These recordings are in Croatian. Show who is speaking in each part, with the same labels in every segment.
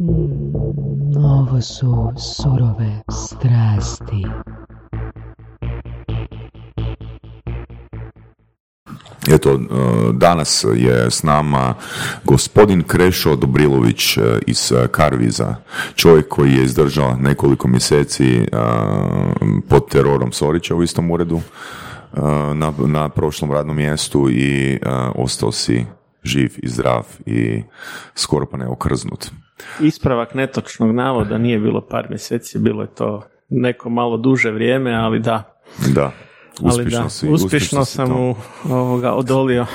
Speaker 1: Mm, ovo su surove strasti.
Speaker 2: Eto, e, danas je s nama gospodin Krešo Dobrilović e, iz Karviza, čovjek koji je izdržao nekoliko mjeseci e, pod terorom Sorića u istom uredu na, na prošlom radnom mjestu i ostao si živ i zdrav i skoro pa neokrznut.
Speaker 3: Ispravak netočnog navoda nije bilo par mjeseci, bilo je to neko malo duže vrijeme, ali da.
Speaker 2: Da, uspješno,
Speaker 3: da, si, uspješno, sam u ovoga odolio.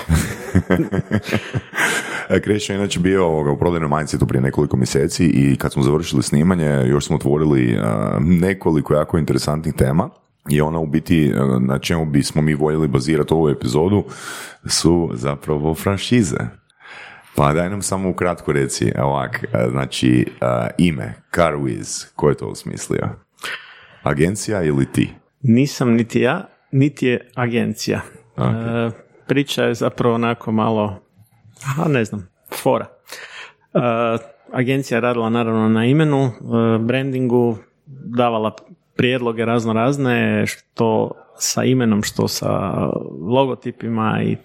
Speaker 2: Krešo je inače bio ovoga, u prodajnom mindsetu prije nekoliko mjeseci i kad smo završili snimanje još smo otvorili nekoliko jako interesantnih tema i ona u biti na čemu bismo mi voljeli bazirati ovu epizodu su zapravo franšize. Pa daj nam samo ukratko reci, ovak, znači ime, CarWiz, ko je to osmislio? Agencija ili ti?
Speaker 3: Nisam niti ja, niti je agencija. Okay. E, priča je zapravo onako malo, a ne znam, fora. E, agencija je radila naravno na imenu, e, brandingu, davala prijedloge razno razne, što sa imenom, što sa logotipima i,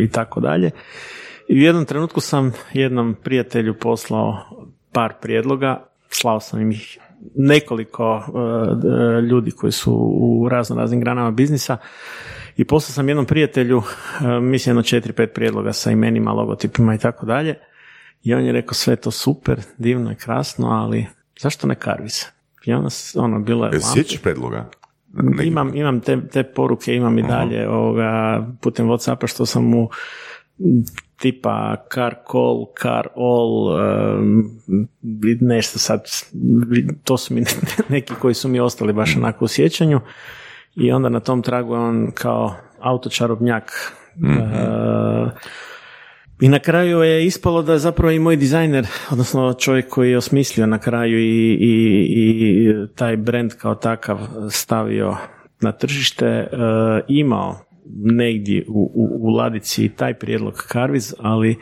Speaker 3: i tako dalje. I u jednom trenutku sam jednom prijatelju poslao par prijedloga, slao sam im ih nekoliko uh, ljudi koji su u razno raznim granama biznisa i poslao sam jednom prijatelju, uh, mislim jedno četiri, pet prijedloga sa imenima, logotipima i tako dalje. I on je rekao sve to super, divno i krasno, ali zašto ne Karvis? I onda ono, bilo je...
Speaker 2: Sjećaš predloga?
Speaker 3: Imam, imam te, te poruke, imam i dalje ovoga, putem Whatsappa što sam mu tipa car call, car all, um, nešto sad, to su mi neki koji su mi ostali baš onako u sjećanju. I onda na tom tragu on kao autočarobnjak mm i na kraju je ispalo da je zapravo i moj dizajner, odnosno čovjek koji je osmislio na kraju i, i, i taj brand kao takav stavio na tržište, uh, imao negdje u, u, u ladici taj prijedlog Karviz, ali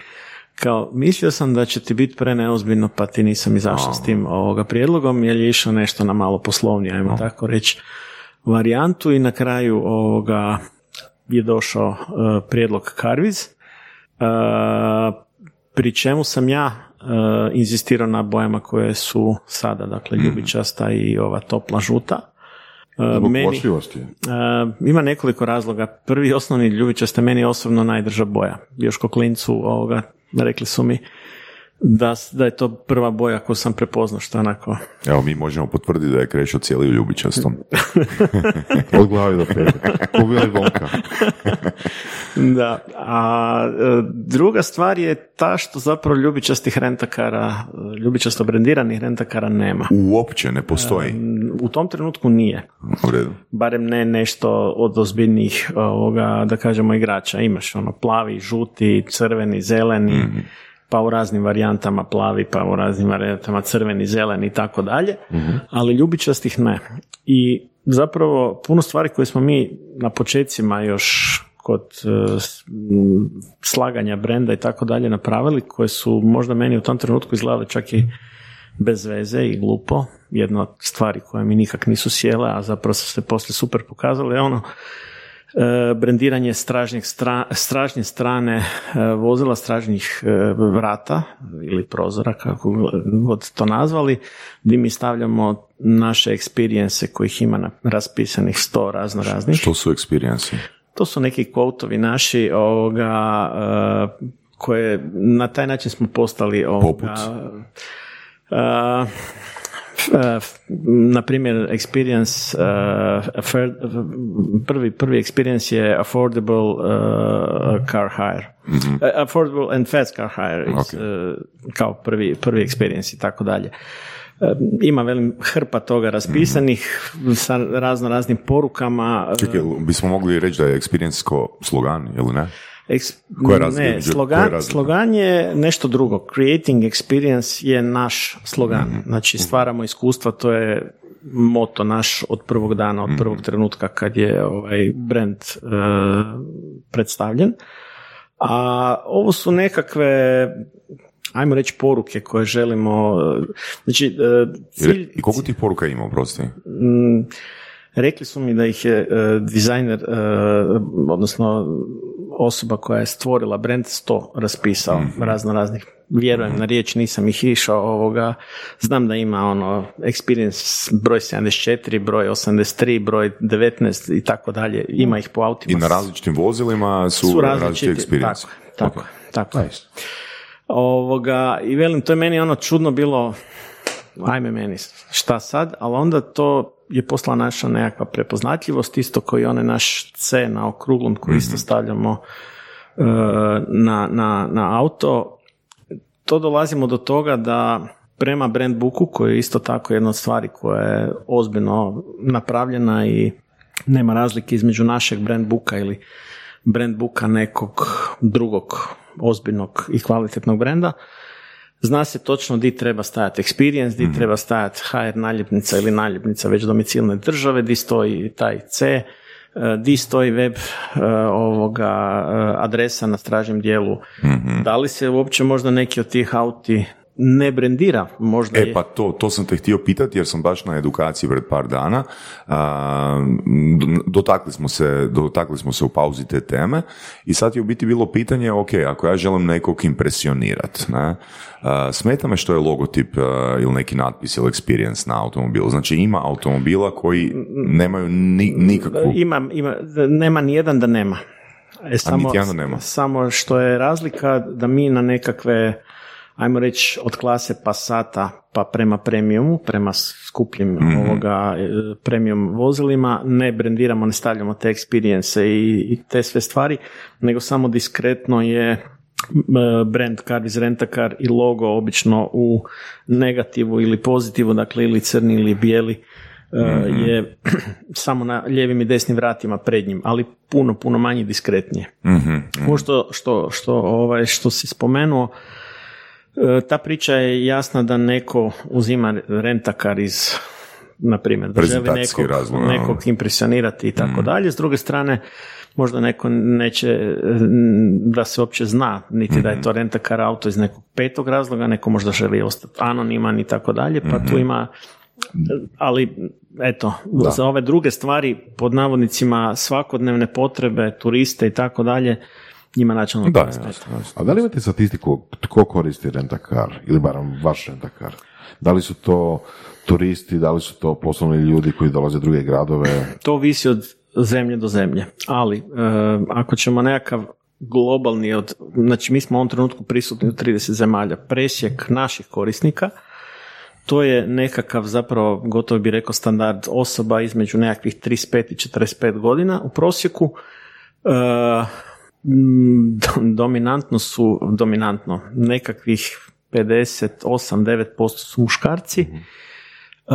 Speaker 3: kao mislio sam da će ti biti preneozbiljno pa ti nisam izašao s tim ovoga prijedlogom jer je išao nešto na malo poslovnije, ajmo tako reći, varijantu i na kraju ovoga je došao uh, prijedlog Karviz pri čemu sam ja inzistirao na bojama koje su sada, dakle mhm. ljubičasta i ova topla žuta.
Speaker 2: Zbog meni,
Speaker 3: ima nekoliko razloga. Prvi osnovni ljubičasta meni je osobno najdrža boja. Još ko klincu ovoga, rekli su mi da, da je to prva boja koju sam prepoznao što onako...
Speaker 2: Evo mi možemo potvrditi da je krešao cijeli u ljubičastom.
Speaker 4: Od glavi do peta.
Speaker 3: da, a e, druga stvar je ta što zapravo ljubičastih rentakara, ljubičasto brandiranih rentakara nema.
Speaker 2: Uopće ne postoji? E,
Speaker 3: u tom trenutku nije.
Speaker 2: U redu.
Speaker 3: Barem ne nešto od ozbiljnih ovoga, da kažemo, igrača. Imaš ono plavi, žuti, crveni, zeleni, mhm pa u raznim varijantama plavi, pa u raznim varijantama crveni, zeleni i tako dalje, ali ljubičastih ne. I zapravo puno stvari koje smo mi na počecima još kod e, slaganja brenda i tako dalje napravili, koje su možda meni u tom trenutku izgledale čak i bez veze i glupo. Jedna od stvari koje mi nikak nisu sjele, a zapravo su se poslije super pokazale, je ono brendiranje stražnjeg stražnje strane e, vozila, stražnjih e, vrata ili prozora, kako god to nazvali, gdje mi stavljamo naše eksperijense kojih ima na raspisanih sto razno raznih.
Speaker 2: Što su eksperijense?
Speaker 3: To su neki kvotovi naši ovoga, koje na taj način smo postali ovoga, Uh, na primjer, experience, uh, prvi, prvi experience je affordable uh, car hire. mm affordable and fast car hire kao prvi, prvi experience i tako dalje. Ima velim hrpa toga raspisanih mm sa razno raznim porukama.
Speaker 2: Čekaj, bismo mogli reći da je experience ko slogan, ili ne?
Speaker 3: Eks, ne, slogan, slogan je nešto drugo. Creating experience je naš slogan. Mhm. Znači stvaramo iskustva, to je moto naš od prvog dana, od prvog mhm. trenutka kad je ovaj brand uh, predstavljen. A ovo su nekakve ajmo reći poruke koje želimo, e, znači e, cilj,
Speaker 2: I koliko tih poruka ima, oprosti?
Speaker 3: Rekli su mi da ih je e, dizajner, e, odnosno osoba koja je stvorila brand 100 raspisao
Speaker 2: Mhm.
Speaker 3: razno raznih. Vjerujem na riječ, nisam ih išao ovoga. Znam da ima ono experience broj 74, broj 83, broj 19 i tako dalje. Ima ih po autima.
Speaker 2: I na različitim vozilima su,
Speaker 3: su
Speaker 2: različiti
Speaker 3: različiti.
Speaker 2: experience.
Speaker 3: Tako, tako,
Speaker 2: Ok.
Speaker 3: tako. Ovoga, I velim, to je meni ono čudno bilo, ajme meni, šta sad, ali onda to je posla naša nekakva prepoznatljivost, isto koji onaj naš C na okruglom koji isto stavljamo e, na, na, na auto. To dolazimo do toga da prema brand booku, koji je isto tako jedna od stvari koja je ozbiljno napravljena i nema razlike između našeg brand booka ili brand booka nekog drugog ozbiljnog i kvalitetnog brenda, zna se točno di treba stajati experience, di treba stajati HR naljepnica ili naljepnica već domicilne države, di stoji taj C, e, di stoji web e, ovoga e, adresa na stražnjem dijelu. Da li se uopće možda neki od tih auti ne brendira, možda
Speaker 2: E
Speaker 3: je.
Speaker 2: pa to, to sam te htio pitati jer sam baš na edukaciji pred par dana. A, dotakli, smo se, dotakli smo se u pauzi te teme i sad je u biti bilo pitanje, ok, ako ja želim nekog impresionirati, ne, a, smeta me što je logotip a, ili neki natpis ili experience na automobilu. Znači ima automobila koji nemaju ni, nikakvu...
Speaker 3: Ima, ima, nema ni jedan da nema. E, samo,
Speaker 2: niti nema.
Speaker 3: samo što je razlika da mi na nekakve, ajmo reći, od klase Passata pa prema premiumu, prema skupljim
Speaker 2: Mhm.
Speaker 3: ovoga e, premium vozilima, ne brendiramo, ne stavljamo te experience i, i te sve stvari, nego samo diskretno je m, brand car iz rentakar i logo obično u negativu ili pozitivu, dakle ili crni ili bijeli e, je samo na lijevim i desnim vratima pred njim, ali puno, puno manje diskretnije.
Speaker 2: Mhm,
Speaker 3: Ovo što, što, što, ovaj, što si spomenuo, e, ta priča je jasna da neko uzima rentakar iz na primjer, da želi nekog,
Speaker 2: razlog,
Speaker 3: nekog impresionirati i tako dalje. S druge strane, možda neko neće e, da se uopće zna, niti da je to rentakar auto iz nekog petog razloga, neko možda želi ostati anoniman i tako dalje, pa tu ima ali eto, za ove druge stvari, pod navodnicima svakodnevne potrebe, turiste i tako dalje, njima načelno
Speaker 2: Da,
Speaker 3: to
Speaker 2: jasno.
Speaker 4: A da li imate statistiku tko koristi rentakar ili barem vaš rentakar? Da li su to turisti, da li su to poslovni ljudi koji dolaze druge gradove?
Speaker 3: To ovisi od zemlje do zemlje, ali e, ako ćemo nekakav globalni od, znači mi smo u ovom trenutku prisutni u 30 zemalja, presjek naših korisnika, to je nekakav zapravo, gotovo bi rekao, standard osoba između nekakvih 35 i 45 godina u prosjeku. E, dominantno su, dominantno, nekakvih 58-9% su muškarci, E,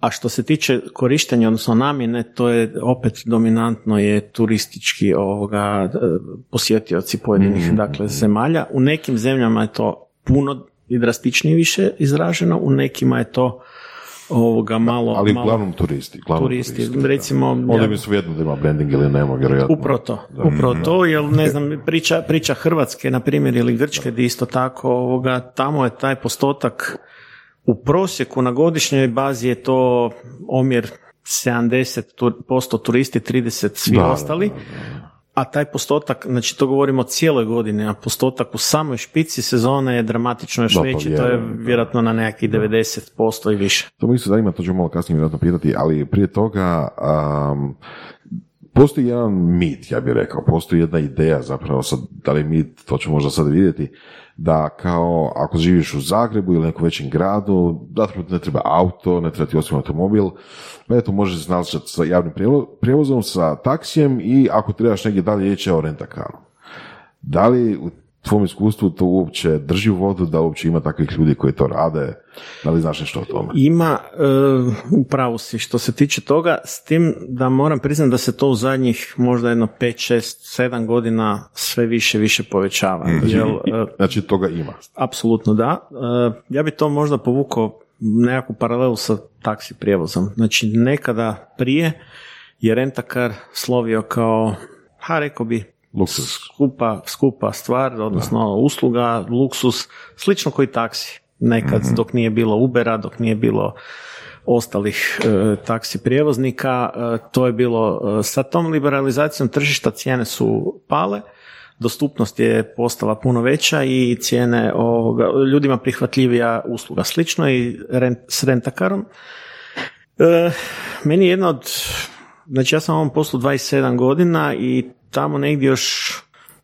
Speaker 3: a što se tiče korištenja, odnosno namjene, to je opet dominantno je turistički ovoga, e, posjetioci pojedinih dakle, zemalja. U nekim zemljama je to puno i drastičnije više izraženo, u nekima je to ovoga malo...
Speaker 4: Ali
Speaker 3: malo
Speaker 4: uglavnom turisti. Uglavnom
Speaker 3: turisti.
Speaker 4: da.
Speaker 3: Recimo,
Speaker 4: Onda
Speaker 3: ja-
Speaker 4: mi svejedno da ima branding ili nema, vjerojatno.
Speaker 3: Upravo to, upravo to, jer ne znam, priča, priča Hrvatske, na primjer, ili Grčke, gdje isto tako, ovoga, tamo je taj postotak u prosjeku na godišnjoj bazi je to omjer 70% turisti, 30 svi
Speaker 4: Da, da,
Speaker 3: ostali. A taj postotak, znači to govorimo o cijeloj godini, a postotak u samoj špici sezone je dramatično još
Speaker 4: pa
Speaker 3: veći, to je vjerojatno na nekakvih 90% i više.
Speaker 4: To mi isto zanima, to ću malo kasnije vjerojatno pitati, ali prije toga um, postoji jedan mit, ja bih rekao, postoji jedna ideja zapravo, sad, da li mit, to ću možda sad vidjeti, da kao ako živiš u Zagrebu ili nekom većem gradu, ti ne treba auto, ne treba ti osim automobil, pa eto možeš se sa javnim prijevo- prijevozom, sa taksijem i ako trebaš negdje dalje ići, evo rentakaru. Da li u tvom iskustvu to uopće drži vodu, da uopće ima takvih ljudi koji to rade, da li znaš nešto o tome?
Speaker 3: Ima, e, u pravu si što se tiče toga, s tim da moram priznati da se to u zadnjih možda jedno 5, 6, 7 godina sve više više povećava. Jer, e,
Speaker 4: Znači toga ima.
Speaker 3: apsolutno da. E, ja bi to možda povukao nekakvu paralelu sa taksi prijevozom. Znači nekada prije je rentakar slovio kao, ha rekao bi,
Speaker 4: Luksus.
Speaker 3: skupa, skupa stvar, odnosno usluga, luksus, slično koji taksi. Nekad dok nije bilo Ubera, dok nije bilo ostalih e, taksi prijevoznika, e, to je bilo e, sa tom liberalizacijom tržišta cijene su pale, dostupnost je postala puno veća i cijene ovoga, ljudima prihvatljivija usluga. Slično i rent, s rentakarom. E, meni je jedna od, znači ja sam u ovom poslu 27 godina i tamo negdje još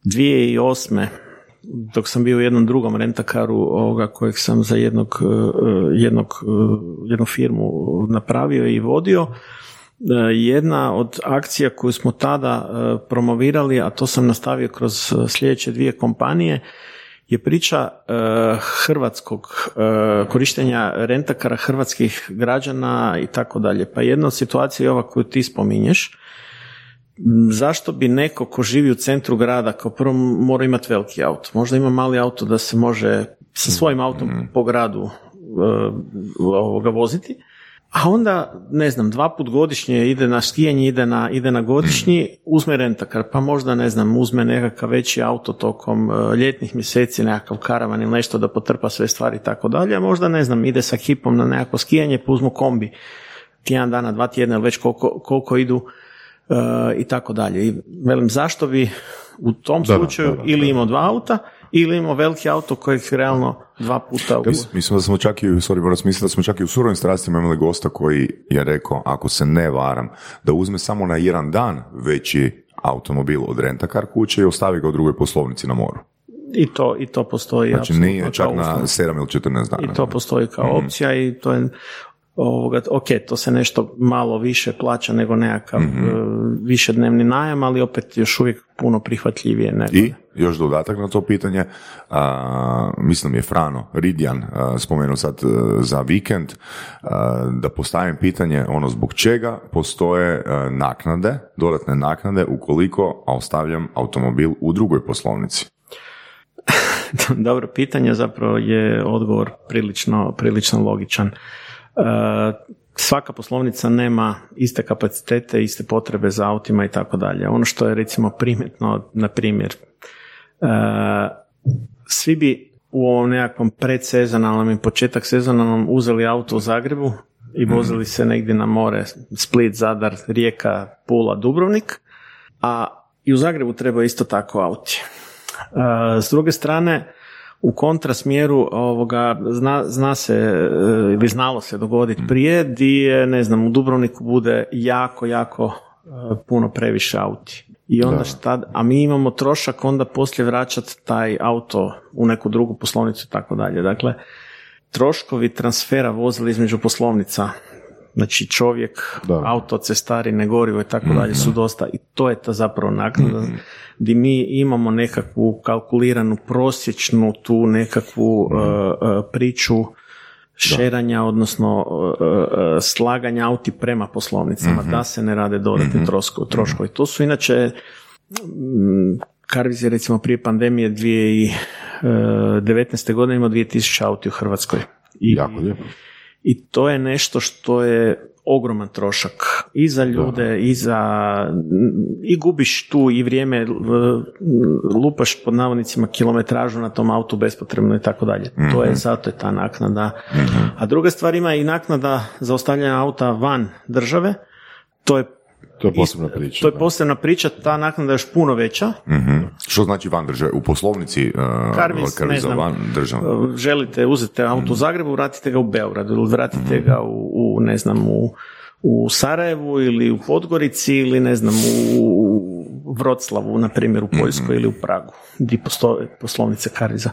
Speaker 3: 2008 dok sam bio u jednom drugom rentakaru ovoga kojeg sam za jednog, e, jednog, e, jednu firmu napravio i vodio, e, jedna od akcija koju smo tada promovirali, a to sam nastavio kroz sljedeće dvije kompanije, je priča hrvatskog korištenja rentakara hrvatskih građana i tako dalje. Pa jedna od situacija je ova koju ti spominješ, zašto bi neko ko živi u centru grada kao prvo mora imati veliki auto? Možda ima mali auto da se može sa svojim autom po gradu uh, ovoga voziti, a onda, ne znam, dva put godišnje ide na skijanje, ide na, ide na godišnji, uzme rentakar, pa možda, ne znam, uzme nekakav veći auto tokom uh, ljetnih mjeseci, nekakav karavan ili nešto da potrpa sve stvari i tako dalje, a možda, ne znam, ide sa hipom na nekako skijanje, pa uzmu kombi. Tjedan dana, dva tjedna ili već koliko, koliko idu i tako dalje. I velim, zašto bi u tom
Speaker 4: Da,
Speaker 3: slučaju
Speaker 4: da, da,
Speaker 3: ili imao dva auta ili imao veliki auto kojeg realno dva puta u...
Speaker 2: Mislim da smo čak i, sorry Boris, mislim da smo čak i u surovim strastima imali gosta koji je rekao, ako se ne varam, da uzme samo na jedan dan veći automobil od rentakar kuće i ostavi ga u drugoj poslovnici na moru.
Speaker 3: I to, i to postoji
Speaker 2: Znači nije čak na
Speaker 3: usluga.
Speaker 2: 7 ili 14 dana.
Speaker 3: I to postoji kao opcija i to je ovoga, ok, to se nešto malo više plaća nego nekakav
Speaker 2: Mhm.
Speaker 3: e, višednevni najam, ali opet još uvijek puno prihvatljivije nego.
Speaker 2: I još dodatak na to pitanje, a, mislim je Frano Ridjan a, spomenuo sad e, za vikend, a, da postavim pitanje ono zbog čega postoje e, naknade, dodatne naknade ukoliko ostavljam automobil u drugoj poslovnici.
Speaker 3: Dobro pitanje, zapravo je odgovor prilično, prilično logičan. E, svaka poslovnica nema iste kapacitete, iste potrebe za autima i tako dalje. Ono što je recimo primjetno, na primjer, e, svi bi u ovom nekakvom predsezonalnom i početak sezonalnom uzeli auto u Zagrebu i vozili se negdje na more, Split, Zadar, Rijeka, Pula, Dubrovnik, a i u Zagrebu treba isto tako auti. E, S druge strane, u kontrasmjeru ovoga, zna, zna se e, ili znalo se dogoditi prije di je, ne znam, u Dubrovniku bude jako, jako e, puno previše auti. I onda šta, a mi imamo trošak onda poslije vraćati taj auto u neku drugu poslovnicu i tako dalje. Dakle, troškovi transfera vozila između poslovnica, znači čovjek,
Speaker 4: Da.
Speaker 3: auto, cestarine, gorivo i tako dalje su dosta i to je ta zapravo naknada gdje mi imamo nekakvu kalkuliranu prosječnu tu nekakvu uh, uh, priču šeranja, odnosno uh, uh, slaganja auti prema poslovnicama, da se ne rade dodatni troškovi. troškovi. To su inače mm, Karviz je recimo prije pandemije 2019. godine imao 2000 auti u Hrvatskoj. I,
Speaker 4: Jako lijepo.
Speaker 3: I to je nešto što je ogroman trošak i za ljude i za i gubiš tu i vrijeme lupaš pod navodnicima kilometražu na tom autu bespotrebno i tako dalje. To je zato je ta naknada. A druga stvar ima i naknada za ostavljanje auta van države. To je
Speaker 4: To je posebna priča.
Speaker 3: to je posebna priča, ta naknada je još puno veća.
Speaker 2: Mhm. Što znači van države? U poslovnici uh,
Speaker 3: Karviz,
Speaker 2: Karviza
Speaker 3: ne znam,
Speaker 2: van države.
Speaker 3: želite uzeti auto u Zagrebu, vratite ga u Beogradu ili vratite ga u, u, ne znam, u, u Sarajevu ili u Podgorici ili ne znam u, Vroclavu, na primjer u Poljskoj ili u Pragu, gdje postoje poslovnice Karviza.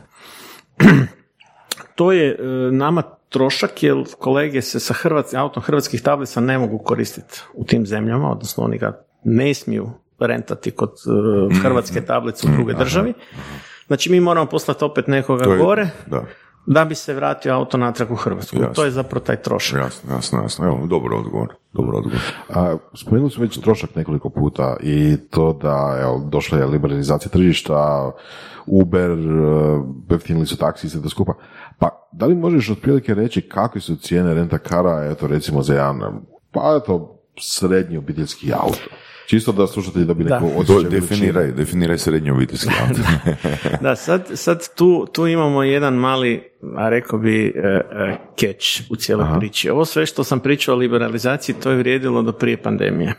Speaker 3: to je e, nama trošak jer kolege se sa hrvatskim autom hrvatskih tablica ne mogu koristiti u tim zemljama, odnosno oni ga ne smiju rentati kod e, hrvatske tablice u drugoj državi. Znači mi moramo poslati opet nekoga
Speaker 2: je-
Speaker 3: gore.
Speaker 2: Da,
Speaker 3: da bi se vratio auto natrag u Hrvatsku.
Speaker 2: Jasno.
Speaker 3: To je zapravo taj trošak.
Speaker 2: jasno, jasno, jasno. Evo, dobar odgovor. Dobar odgovor.
Speaker 4: A, spomenuli smo već trošak nekoliko puta i to da evo, došla je liberalizacija tržišta, Uber, e, jeftinili su taksi i sve to skupa. Pa da li možeš otprilike reći kakve su cijene renta kara, eto recimo za jedan, pa eto, srednji obiteljski auto? Čisto da slušate da bi neko
Speaker 3: Da.
Speaker 4: osjećaj
Speaker 2: definiraj, definiraj srednji obiteljski.
Speaker 3: Da, sad, sad tu, tu imamo jedan mali, a rekao bi, e, e, catch u cijeloj
Speaker 4: Aha.
Speaker 3: priči. Ovo sve što sam pričao o liberalizaciji, to je vrijedilo do prije pandemije.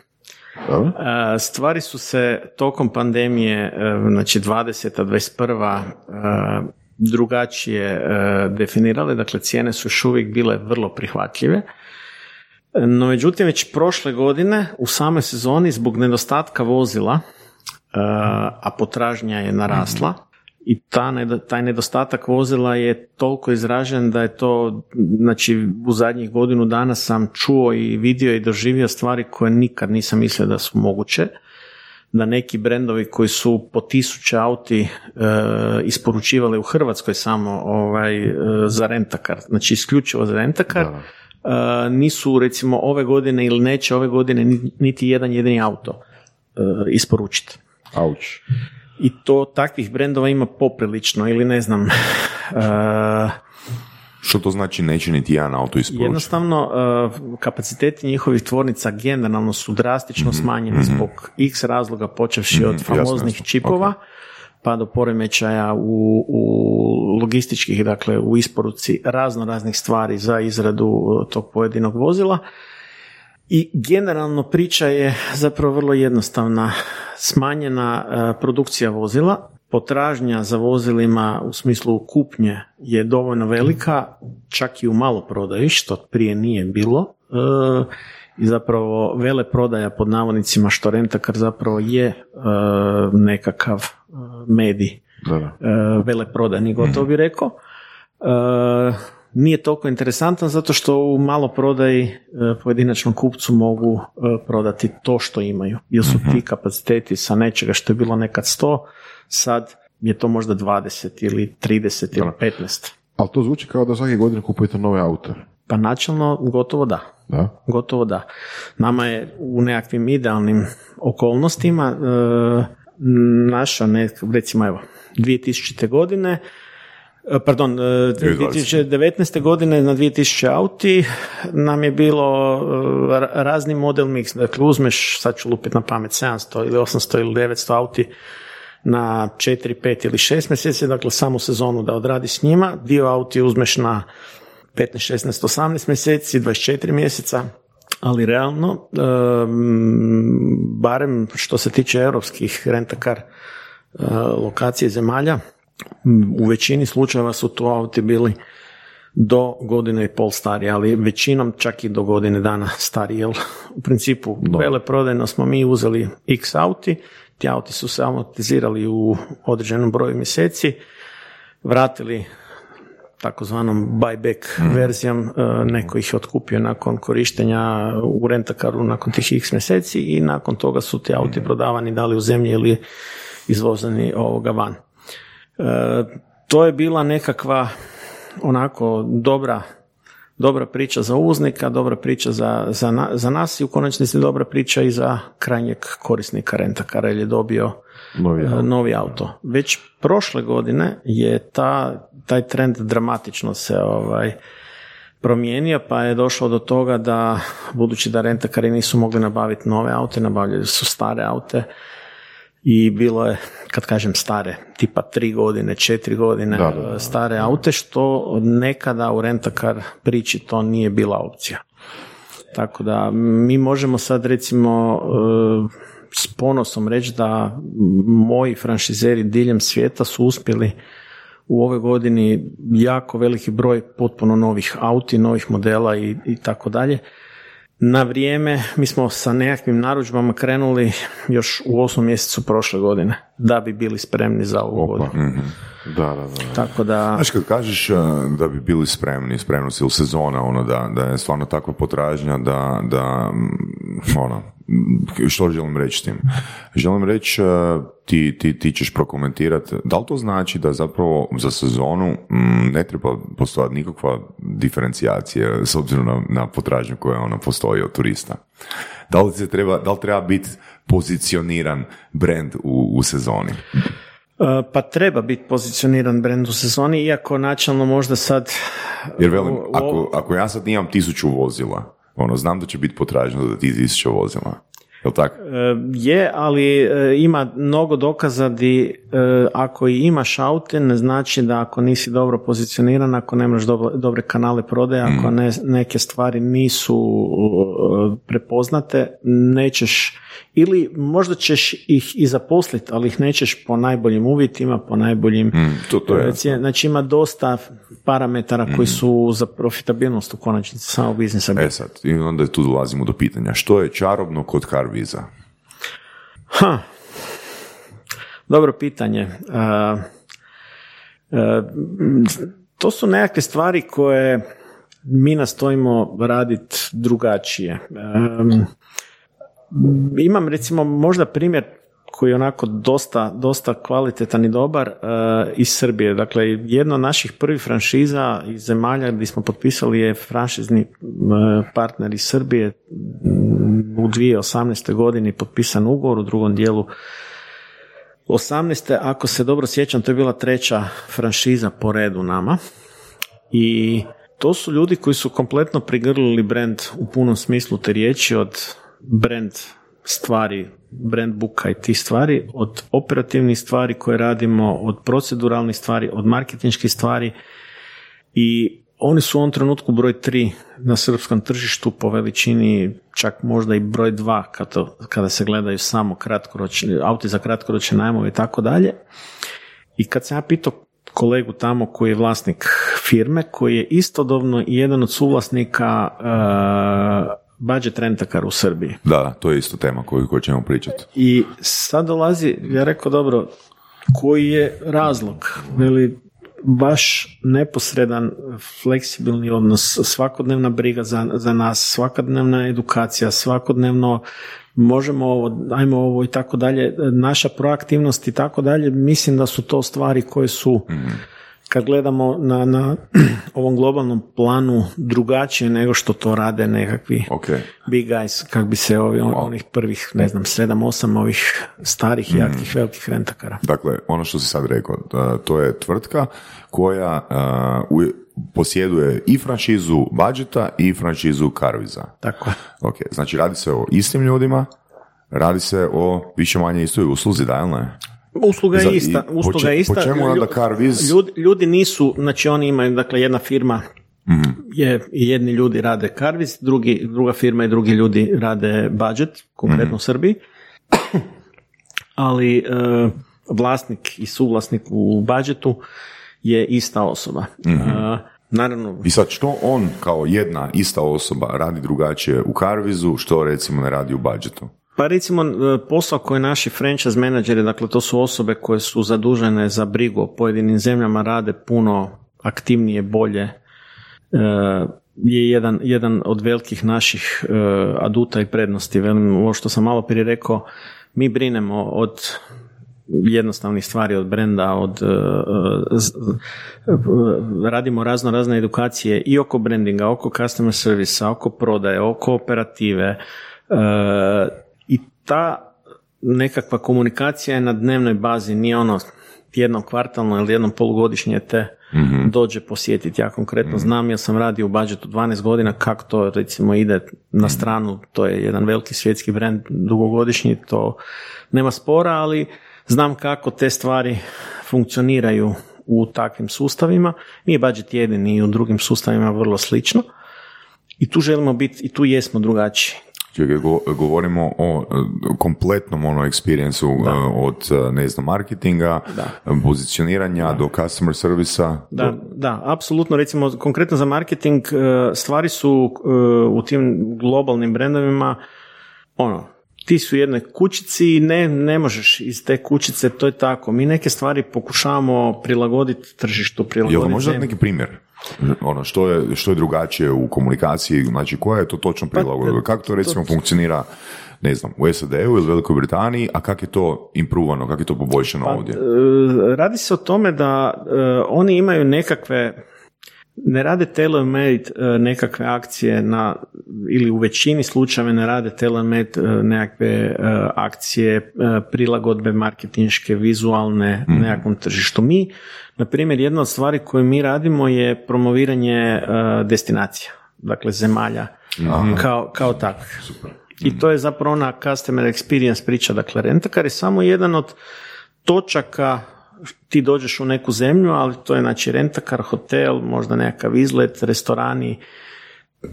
Speaker 4: Dobro.
Speaker 3: E, Stvari su se tokom pandemije, e, znači 20. 21. e, drugačije definirale, dakle cijene su još uvijek bile vrlo prihvatljive. No međutim, već prošle godine u samoj sezoni zbog nedostatka vozila, e, a potražnja je narasla, i ta, taj nedostatak vozila je toliko izražen da je to, znači u zadnjih godinu dana sam čuo i vidio i doživio stvari koje nikad nisam mislio da su moguće. Da neki brendovi koji su po tisuće auti e, isporučivali u Hrvatskoj samo ovaj, e, za rentakar, znači isključivo za rentakar,
Speaker 4: Da.
Speaker 3: E, nisu recimo ove godine ili neće ove godine ni- niti jedan jedini auto e, isporučiti.
Speaker 4: Auć.
Speaker 3: I to takvih brendova ima poprilično ili ne znam. e,
Speaker 2: Što to znači neće niti jedan auto isporučiti?
Speaker 3: jednostavno kapaciteti njihovih tvornica generalno su drastično smanjeni zbog x razloga počevši od
Speaker 2: jasno,
Speaker 3: famoznih čipova pa do poremećaja u, u logističkih, dakle u isporuci razno raznih stvari za izradu e, tog pojedinog vozila. I generalno priča je zapravo vrlo jednostavna. Smanjena e, produkcija vozila, potražnja za vozilima u smislu kupnje je dovoljno velika, čak i u maloprodaji, što prije nije bilo. E, I zapravo vele prodaja pod navodnicima što rentakar zapravo je e, nekakav medij e, veleprodajni, gotovo bi rekao. E, nije toliko interesantan zato što u maloprodaji e, pojedinačnom kupcu mogu prodati to što imaju. Jer su ti kapaciteti sa nečega što je bilo nekad 100, sad je to možda 20 ili 30 ili 15.
Speaker 4: Ali to zvuči kao da svake godine kupujete nove aute.
Speaker 3: Pa načelno gotovo da.
Speaker 4: Da?
Speaker 3: Gotovo da. Nama je u nekakvim idealnim okolnostima e, naša, ne, recimo evo, 2000. godine, e, pardon, e, 2019. godine na 2000 auti nam je bilo e, ra- razni model mix, dakle uzmeš, sad ću lupiti na pamet, 700 ili 800 ili 900 auti na 4, 5 ili 6 mjeseci, dakle samu sezonu da odradi s njima, dio auti uzmeš na 15, 16, 18 mjeseci, 24 mjeseca, ali realno, em, barem što se tiče europskih rentakar e, lokacije zemalja, u većini slučajeva su to auti bili do godine i pol stariji, ali većinom čak i do godine dana stariji, jer u principu veleprodajno smo mi uzeli x auti, ti auti su se amortizirali u određenom broju mjeseci, vratili takozvanom buyback verzijom, e, neko ih je otkupio nakon korištenja u rentakaru nakon tih x mjeseci i nakon toga su ti auti prodavani da li u zemlji ili izvozani ovoga van. E, to je bila nekakva onako dobra dobra priča za uvoznika, dobra priča za, za, za nas i u konačnici dobra priča i za krajnjeg korisnika rentakara jer je dobio
Speaker 4: Novi
Speaker 3: e,
Speaker 4: auto.
Speaker 3: novi auto. Već prošle godine je ta, taj trend dramatično se ovaj, promijenio, pa je došlo do toga da, budući da rentakari nisu mogli nabaviti nove aute, nabavljali su stare aute i bilo je, kad kažem stare, tipa tri godine, četiri godine
Speaker 4: Da, da, da.
Speaker 3: stare aute, što nekada u rentakar priči to nije bila opcija. Tako da mi možemo sad recimo e, s ponosom reći da moji franšizeri diljem svijeta su uspjeli u ovoj godini jako veliki broj potpuno novih auti, novih modela i, i tako dalje. Na vrijeme mi smo sa nekakvim narudžbama krenuli još u osmom mjesecu prošle godine da bi bili spremni za ovu
Speaker 4: Opa.
Speaker 3: godinu.
Speaker 4: Da, da, da.
Speaker 3: Tako da
Speaker 2: Znaš, kad kažeš uh, da bi bili spremni, spremnost ili sezona, ono, da, da je stvarno takva potražnja da, da mm, ono, što želim reći tim? Želim reći, uh, ti, ti, ti ćeš prokomentirati, da li to znači da zapravo za sezonu ne treba postojati nikakva diferencijacija s obzirom na, na potražnju koja ona postoji od turista? Da li, se treba, da li treba biti pozicioniran brand u, u sezoni?
Speaker 3: E, Pa treba biti pozicioniran brend u sezoni, iako načelno možda sad...
Speaker 2: Jer velim, ako, ako ja sad imam tisuću vozila, ono, znam da će biti potražnja za ti tisuća vozila. Jel tako?
Speaker 3: E, Je, ali e, ima mnogo dokaza di e, ako i imaš aute, ne znači da ako nisi dobro pozicioniran, ako nemaš dobre, kanale prodaje, ako ne, neke stvari nisu prepoznate, nećeš ili možda ćeš ih i zaposliti, ali ih nećeš po najboljim uvjetima, po najboljim
Speaker 2: to- to je.
Speaker 3: Znači ima dosta parametara koji su za profitabilnost u konačnici samog biznisa.
Speaker 2: E sad, i onda tu dolazimo do pitanja. Što je čarobno kod Carviza?
Speaker 3: Ha. Dobro pitanje. A, m, to su nekakve stvari koje mi nastojimo raditi drugačije. Em, imam recimo možda primjer koji je onako dosta, dosta kvalitetan i dobar e, iz Srbije. Dakle, jedna od naših prvih franšiza iz zemalja gdje smo potpisali je franšizni e, partner iz Srbije m, u 2018. godini potpisan ugovor u drugom dijelu 18. Ako se dobro sjećam, to je bila treća franšiza po redu nama. I to su ljudi koji su kompletno prigrlili brand u punom smislu te riječi od brand stvari, brand booka i tih stvari, od operativnih stvari koje radimo, od proceduralnih stvari, od marketinških stvari i oni su u ovom trenutku broj tri na srpskom tržištu po veličini, čak možda i broj dva kada, kada se gledaju samo kratkoročni, auti za kratkoročne najmove i tako dalje. I kad sam ja pitao kolegu tamo koji je vlasnik firme, koji je istodobno jedan od suvlasnika uh, budget rentakar u Srbiji.
Speaker 2: Da, to je isto tema koju, koju ćemo pričati.
Speaker 3: I sad dolazi, ja rekao, dobro, koji je razlog? Veli, baš neposredan, fleksibilni odnos, svakodnevna briga za, za nas, svakodnevna edukacija, svakodnevno možemo ovo, ajmo ovo i tako dalje, naša proaktivnost i tako dalje, mislim da su to stvari koje su kad gledamo na, na ovom globalnom planu drugačije nego što to rade nekakvi
Speaker 2: Ok.
Speaker 3: big guys, kak bi se ovi, onih prvih, ne znam, sedam, osam ovih starih, jakih, velikih rentakara.
Speaker 2: Dakle, ono što si sad rekao, to je tvrtka koja uh, u- posjeduje i franšizu budžeta i franšizu Carviza.
Speaker 3: Tako.
Speaker 2: Ok, znači radi se o istim ljudima, radi se o više manje istoj usluzi, da ili ne?
Speaker 3: Usluga je ista.
Speaker 2: po
Speaker 3: Usluga je ista.
Speaker 2: po čemu onda Carviz-
Speaker 3: Ljudi, ljudi nisu, znači oni imaju, dakle jedna firma je, i jedni ljudi rade Carviz, drugi, druga firma i drugi ljudi rade budget, konkretno u Srbiji. Ali e, vlasnik i suvlasnik u budžetu je ista osoba. E, naravno,
Speaker 2: I sad što on kao jedna ista osoba radi drugačije u Carvizu, što recimo ne radi u budžetu?
Speaker 3: Pa recimo e, posao koje naši franchise menadžeri, dakle to su osobe koje su zadužene za brigu o pojedinim zemljama, rade puno aktivnije, bolje, e, je jedan, jedan od velikih naših e, aduta i prednosti. Velim, ovo što sam malo prije rekao, mi brinemo od jednostavnih stvari od brenda, od radimo razno razne edukacije i oko brandinga, oko customer servisa, oko prodaje, oko operative ta nekakva komunikacija je na dnevnoj bazi, nije ono jednom kvartalno ili jednom polugodišnje te dođe posjetiti. Ja konkretno znam, ja sam radio u budžetu 12 godina, kako to recimo ide na stranu, to je jedan veliki svjetski brand dugogodišnji, to nema spora, ali znam kako te stvari funkcioniraju u takvim sustavima. Nije budžet jedini i u drugim sustavima vrlo slično. I tu želimo biti, i tu jesmo drugačiji.
Speaker 2: Čekaj, go- govorimo o e, kompletnom ono experience od, e, ne znam, marketinga, pozicioniranja do customer servisa.
Speaker 3: Da, da, apsolutno. Recimo, konkretno za marketing, e, stvari su e, u tim globalnim brendovima, ono, ti su u jednoj kućici i ne, ne možeš iz te kućice, to je tako. Mi neke stvari pokušavamo prilagoditi tržištu,
Speaker 2: Jel
Speaker 3: prilagoditi
Speaker 2: da možda neki primjer? Ono, što je, što je drugačije u komunikaciji, znači koja je to točno prilagodba? Kako to recimo funkcionira, ne znam, u SAD-u ili Velikoj Britaniji, a kako je to improvano, kako je to poboljšano ovdje?
Speaker 3: E, Radi se o tome da e, oni imaju nekakve ne rade tailor-made e, nekakve akcije na, ili u većini slučajeva ne rade tailor-made e, nekakve e, akcije, e, prilagodbe marketinške, vizualne nekakvom tržištu. Mi, na primjer, jedna od stvari koje mi radimo je promoviranje e, destinacija, dakle zemalja kao, kao takvih. I to je zapravo ona customer experience priča. Dakle, rentakar je samo jedan od točaka ti dođeš u neku zemlju, ali to je znači rentakar, hotel, možda nekakav izlet, restorani,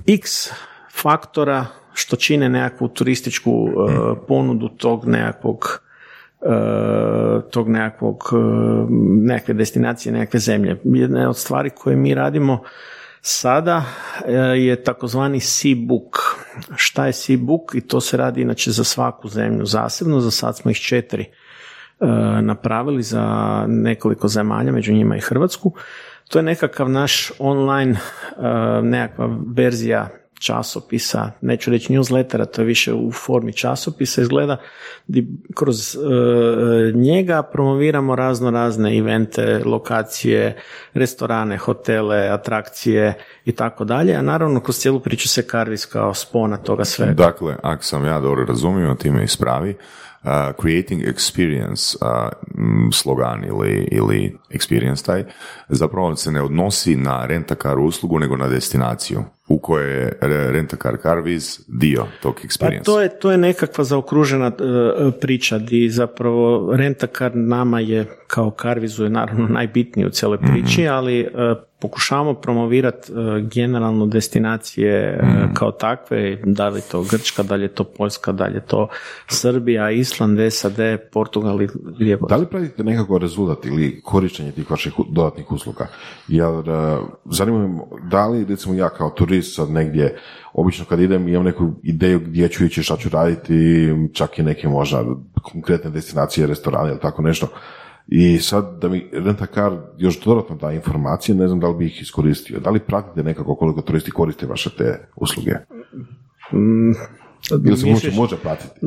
Speaker 3: x faktora što čine nekakvu turističku uh, ponudu tog nekakvog uh, tog nekakvog uh, nekakve destinacije, nekakve zemlje. Jedna od stvari koje mi radimo sada je takozvani Sea-book. Šta je Sea-book? I to se radi inače za svaku zemlju zasebno, za sad smo ih četiri napravili za nekoliko zemalja, među njima i Hrvatsku. To je nekakav naš online nekakva verzija časopisa, neću reći newslettera, to je više u formi časopisa izgleda, gdje kroz e, njega promoviramo razno razne evente, lokacije, restorane, hotele, atrakcije i tako dalje, a naravno kroz cijelu priču se Karvis kao spona toga svega.
Speaker 2: Dakle, ako sam ja dobro razumio, ti me ispravi, uh, creating experience uh, slogan ili, ili experience taj zapravo se ne odnosi na rentakar uslugu nego na destinaciju u kojoj je rentakar Carviz dio tog experience.
Speaker 3: Pa to je, to je nekakva zaokružena uh, priča di zapravo rentakar nama je kao Carvizu je naravno najbitniji u cijeloj priči, mhm. ali uh, pokušavamo promovirati uh, generalno destinacije mm. kao takve, da li to Grčka, da li je to Poljska, da li je to Srbija, Island, SAD, Portugal i lijepo.
Speaker 4: Da li pratite nekako rezultat ili korištenje tih vaših dodatnih usluga? Jer zanima me, da li recimo ja kao turist sad negdje, obično kad idem imam neku ideju gdje ću ići, šta ću raditi, čak i neke možda konkretne destinacije, restorane ili tako nešto, i sad da mi rentakar još dodatno da informacije, ne znam da li bi ih iskoristio. Da li pratite nekako koliko turisti koriste vaše te usluge? Mm, ili se može, može pratiti?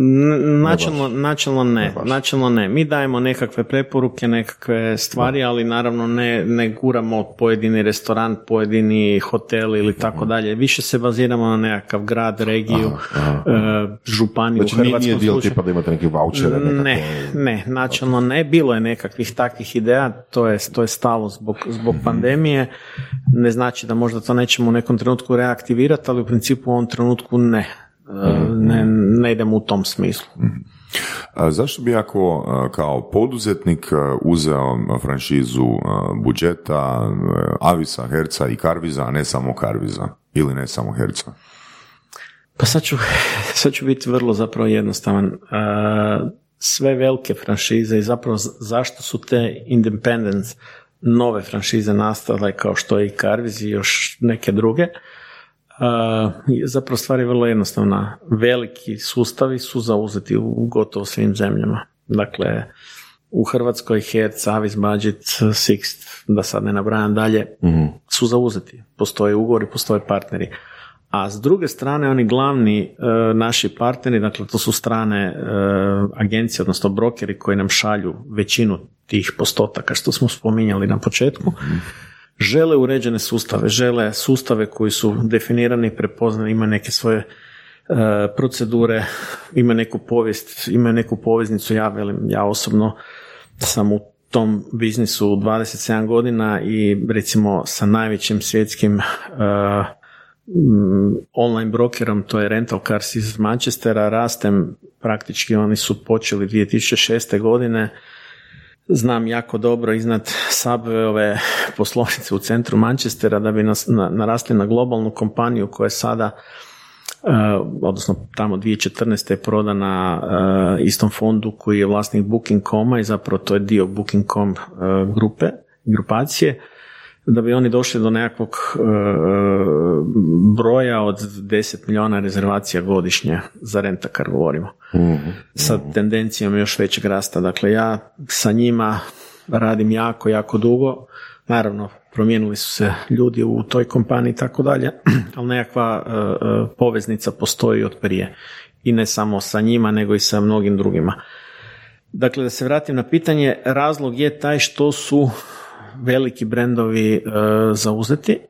Speaker 3: Načelno, ne, načelno ne, načelno ne. Mi dajemo nekakve preporuke, nekakve stvari, ali naravno ne, ne guramo pojedini restoran, pojedini hotel ili tako dalje. Više se baziramo na nekakav grad, regiju, aha, e, županiju
Speaker 4: znači, u Hrvatskom nije dio tipa da imate neke vouchere?
Speaker 3: Ne, ne, načelno ne. Bilo je nekakvih takvih ideja, to je, to je stalo zbog, zbog mhm. pandemije. Ne znači da možda to nećemo u nekom trenutku reaktivirati, ali u principu u ovom trenutku ne ne, ne idemo u tom smislu.
Speaker 2: A zašto bi ako kao poduzetnik uzeo franšizu budžeta Avisa, Herca i Karviza, a ne samo Karviza ili ne samo Herca?
Speaker 3: Pa sad ću, sad ću biti vrlo zapravo jednostavan. Sve velike franšize i zapravo zašto su te independence nove franšize nastale kao što je i Karviz i još neke druge, zapravo stvar je vrlo jednostavna. Veliki sustavi su zauzeti u gotovo svim zemljama. Dakle, u Hrvatskoj Hertz, Avis, Budget, Sixt, da sad ne nabrajam dalje, mm su zauzeti. Postoje ugovori, postoje partneri. A s druge strane, oni glavni e, naši partneri, dakle to su strane e, agencije, odnosno brokeri koji nam šalju većinu tih postotaka što smo spominjali na početku, mm žele uređene sustave, žele sustave koji su definirani, prepoznani, ima neke svoje e, procedure, ima neku povijest, ima neku poveznicu, ja velim, ja osobno sam u tom biznisu 27 godina i recimo sa najvećim svjetskim uh, online brokerom, to je Rental Cars iz Manchestera, rastem praktički, oni su počeli 2006. godine, znam jako dobro iznad ove poslovnice u centru Manchestera da bi nas narasli na globalnu kompaniju koja je sada Uh, odnosno tamo 2014. je prodana uh, istom fondu koji je vlasnik Booking.com i zapravo to je dio Booking.com uh, grupe, grupacije da bi oni došli do nekakvog e, broja od 10 milijuna rezervacija godišnje za rentakar govorimo. mm Sa tendencijom još većeg rasta. Dakle, ja sa njima radim jako, jako dugo. Naravno, promijenili su se ljudi u toj kompaniji i tako dalje, ali nekakva e, e, poveznica postoji od prije. I ne samo sa njima, nego i sa mnogim drugima. Dakle, da se vratim na pitanje, razlog je taj što su veliki brendovi e, zauzeti. E,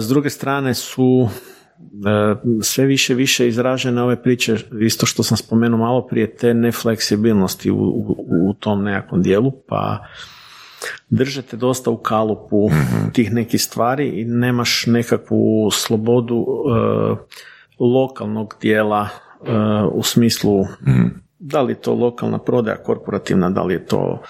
Speaker 3: s druge strane su e, sve više više izražene ove priče, isto što sam spomenuo malo prije, te nefleksibilnosti u, u, u tom nekakvom dijelu, pa držete dosta u kalupu mhm. tih nekih stvari i nemaš nekakvu slobodu lokalnog dijela e, u smislu
Speaker 2: Mhm.
Speaker 3: da li je to lokalna prodaja korporativna, da li je to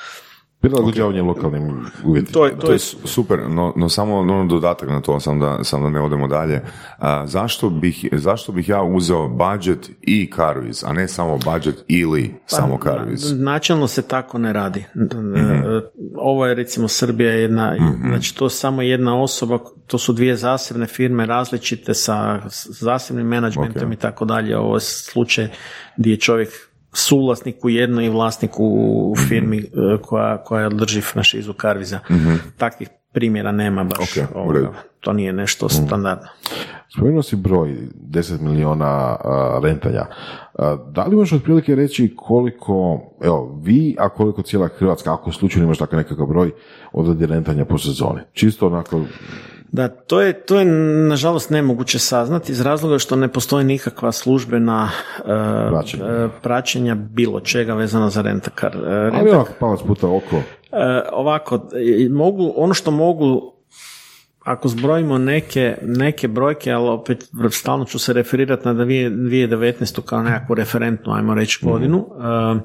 Speaker 4: Prilagođavanje lokalnim uvjetima.
Speaker 3: to je, to
Speaker 2: To je
Speaker 3: je
Speaker 2: su- super, no, no samo ono dodatak na to, sam da, sam da ne odemo dalje. A, zašto, bih, zašto bih ja uzeo budget i Carviz, a ne samo budget ili samo Carviz?
Speaker 3: Načelno se tako ne radi. E, Ovo je recimo Srbija jedna, znači to je samo jedna osoba, to su dvije zasebne firme različite sa zasebnim menadžmentom i tako dalje. Ovo je slučaj gdje je čovjek suvlasnik u jednoj i vlasnik u firmi e, koja, koja drži franšizu Karviza. Takvih primjera nema baš.
Speaker 2: Ok, u
Speaker 3: ovoga. To nije nešto standardno.
Speaker 4: Spomenuo si broj 10 miliona a, rentanja. A, da li možeš otprilike reći koliko, evo, vi, a koliko cijela Hrvatska, ako slučajno imaš takav nekakav broj, odradi rentanja po sezoni? Čisto onako,
Speaker 3: Da, to je, to je nažalost nemoguće saznati iz razloga što ne postoji nikakva službena e,
Speaker 4: Praćenje.
Speaker 3: e, praćenja bilo čega vezano za rentakar. E,
Speaker 4: ali onako palac puta oko.
Speaker 3: Ovako, mogu, ono što mogu ako zbrojimo neke, neke brojke, ali opet stalno ću se referirati na 2019. kao nekakvu referentnu, ajmo reći, godinu. E,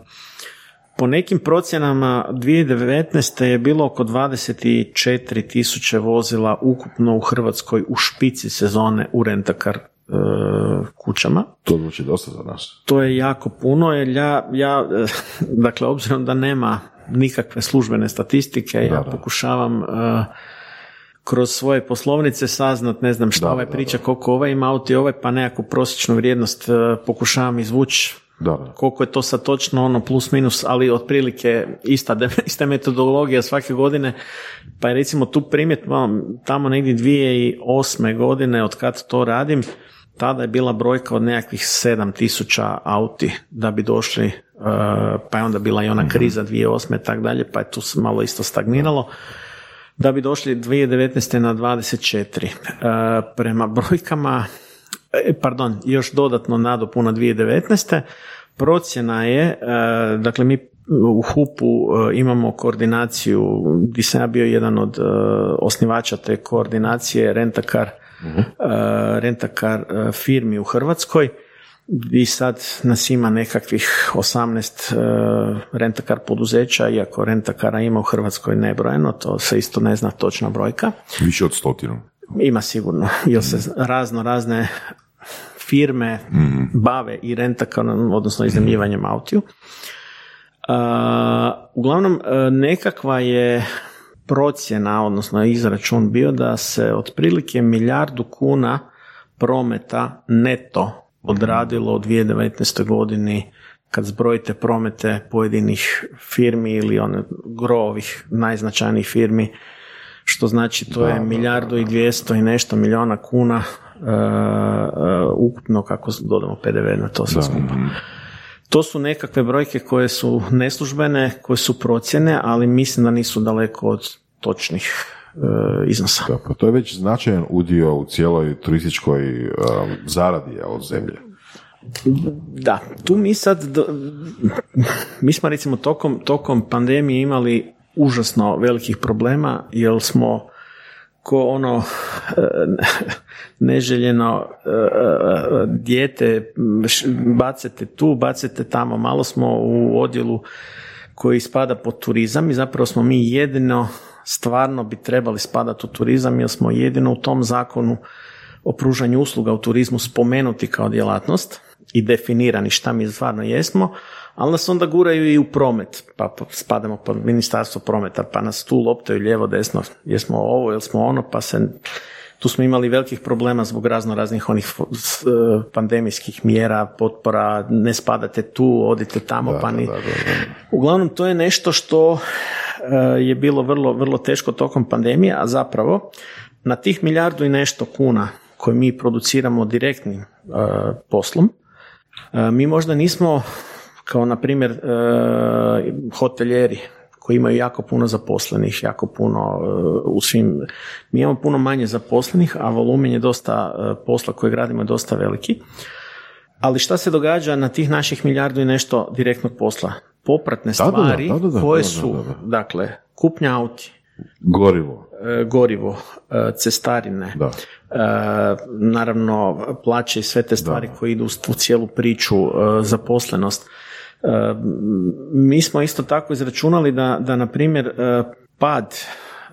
Speaker 3: po nekim procjenama 2019. je bilo oko 24 tisuće vozila ukupno u Hrvatskoj u špici sezone u rentakar e, kućama.
Speaker 4: To zvuči dosta za nas.
Speaker 3: To je jako puno jer ja, ja dakle, obzirom da nema nikakve službene statistike, ja
Speaker 4: da.
Speaker 3: pokušavam eh, kroz svoje poslovnice saznat, ne znam šta
Speaker 4: Da,
Speaker 3: ovaj
Speaker 4: da,
Speaker 3: priča, koliko ovaj ima auto i ovaj, pa nekakvu prosječnu vrijednost eh, pokušavam izvući
Speaker 4: Da,
Speaker 3: koliko je to sad točno ono plus minus, ali otprilike ista, ista metodologija svake godine, pa je recimo tu primjetno tamo negdje 2008. godine od kad to radim, tada je bila brojka od nekakvih 7000 auti da bi došli, eh, pa je onda bila i ona kriza 2008. i tak dalje, pa je tu se malo isto stagniralo da bi došli 2019. na 24. E, prema brojkama, e, pardon, još dodatno nadopuna 2019. Procjena je, e, dakle mi u HUP-u e, imamo koordinaciju, gdje sam ja bio jedan od e, osnivača te koordinacije rentakar, e, rentakar e, firmi u Hrvatskoj, i sad nas ima nekakvih 18 e, rentakar poduzeća, iako rentakara ima u Hrvatskoj nebrojeno, to se isto ne zna točna brojka.
Speaker 2: Više od stotinu.
Speaker 3: Ima sigurno, jer se razno razne firme bave i rentakarom, odnosno iznajmljivanjem autiju. A, uglavnom, e, nekakva je procjena, odnosno izračun bio da se otprilike milijardu kuna prometa neto odradilo u 2019. godini kad zbrojite promete pojedinih firmi ili one grovih najznačajnijih firmi, što znači to je milijardu i dvijesto i nešto milijuna kuna ukupno kako dodamo PDV na to sve skupa. To su nekakve brojke koje su neslužbene, koje su procjene, ali mislim da nisu daleko od točnih e, iznosa.
Speaker 4: Da, pa to je već značajan udio u cijeloj turističkoj um, zaradi od zemlje.
Speaker 3: Da, tu mi sad, do- mi smo recimo tokom, tokom pandemije imali užasno velikih problema, jer smo ko ono neželjeno e, e, dijete bacete tu, bacete tamo. Malo smo u odjelu koji spada pod turizam i zapravo smo mi jedino stvarno bi trebali spadati u turizam jer smo jedino u tom zakonu o pružanju usluga u turizmu spomenuti kao djelatnost i definirani šta mi stvarno jesmo, ali nas onda guraju i u promet, pa pa spadamo pod ministarstvo prometa, pa nas tu loptaju lijevo, desno, jesmo ovo ili smo ono, pa se tu smo imali velikih problema zbog razno raznih onih e, pandemijskih mjera, potpora, ne spadate tu, odite tamo, pa ni... Uglavnom, to je nešto što e, je bilo vrlo, vrlo teško tokom pandemije, a zapravo na tih milijardu i nešto kuna koje mi produciramo direktnim e, poslom, mi možda nismo kao na primjer e, hoteljeri koji imaju jako puno zaposlenih, jako puno e, u svim, mi imamo puno manje zaposlenih, a volumen je dosta e, posla koje gradimo je dosta veliki. Ali šta se događa na tih naših milijardu i nešto direktnog posla? Popratne
Speaker 4: Da, da, da,
Speaker 3: stvari
Speaker 4: da, da, da,
Speaker 3: koje
Speaker 4: da, da,
Speaker 3: su,
Speaker 4: da, da.
Speaker 3: dakle, kupnja auti,
Speaker 4: Gorivo.
Speaker 3: e, gorivo, cestarine,
Speaker 4: Da.
Speaker 3: naravno plaće i sve te stvari koje idu u cijelu priču, zaposlenost. E, Mi smo isto tako izračunali da, da na primjer, e, pad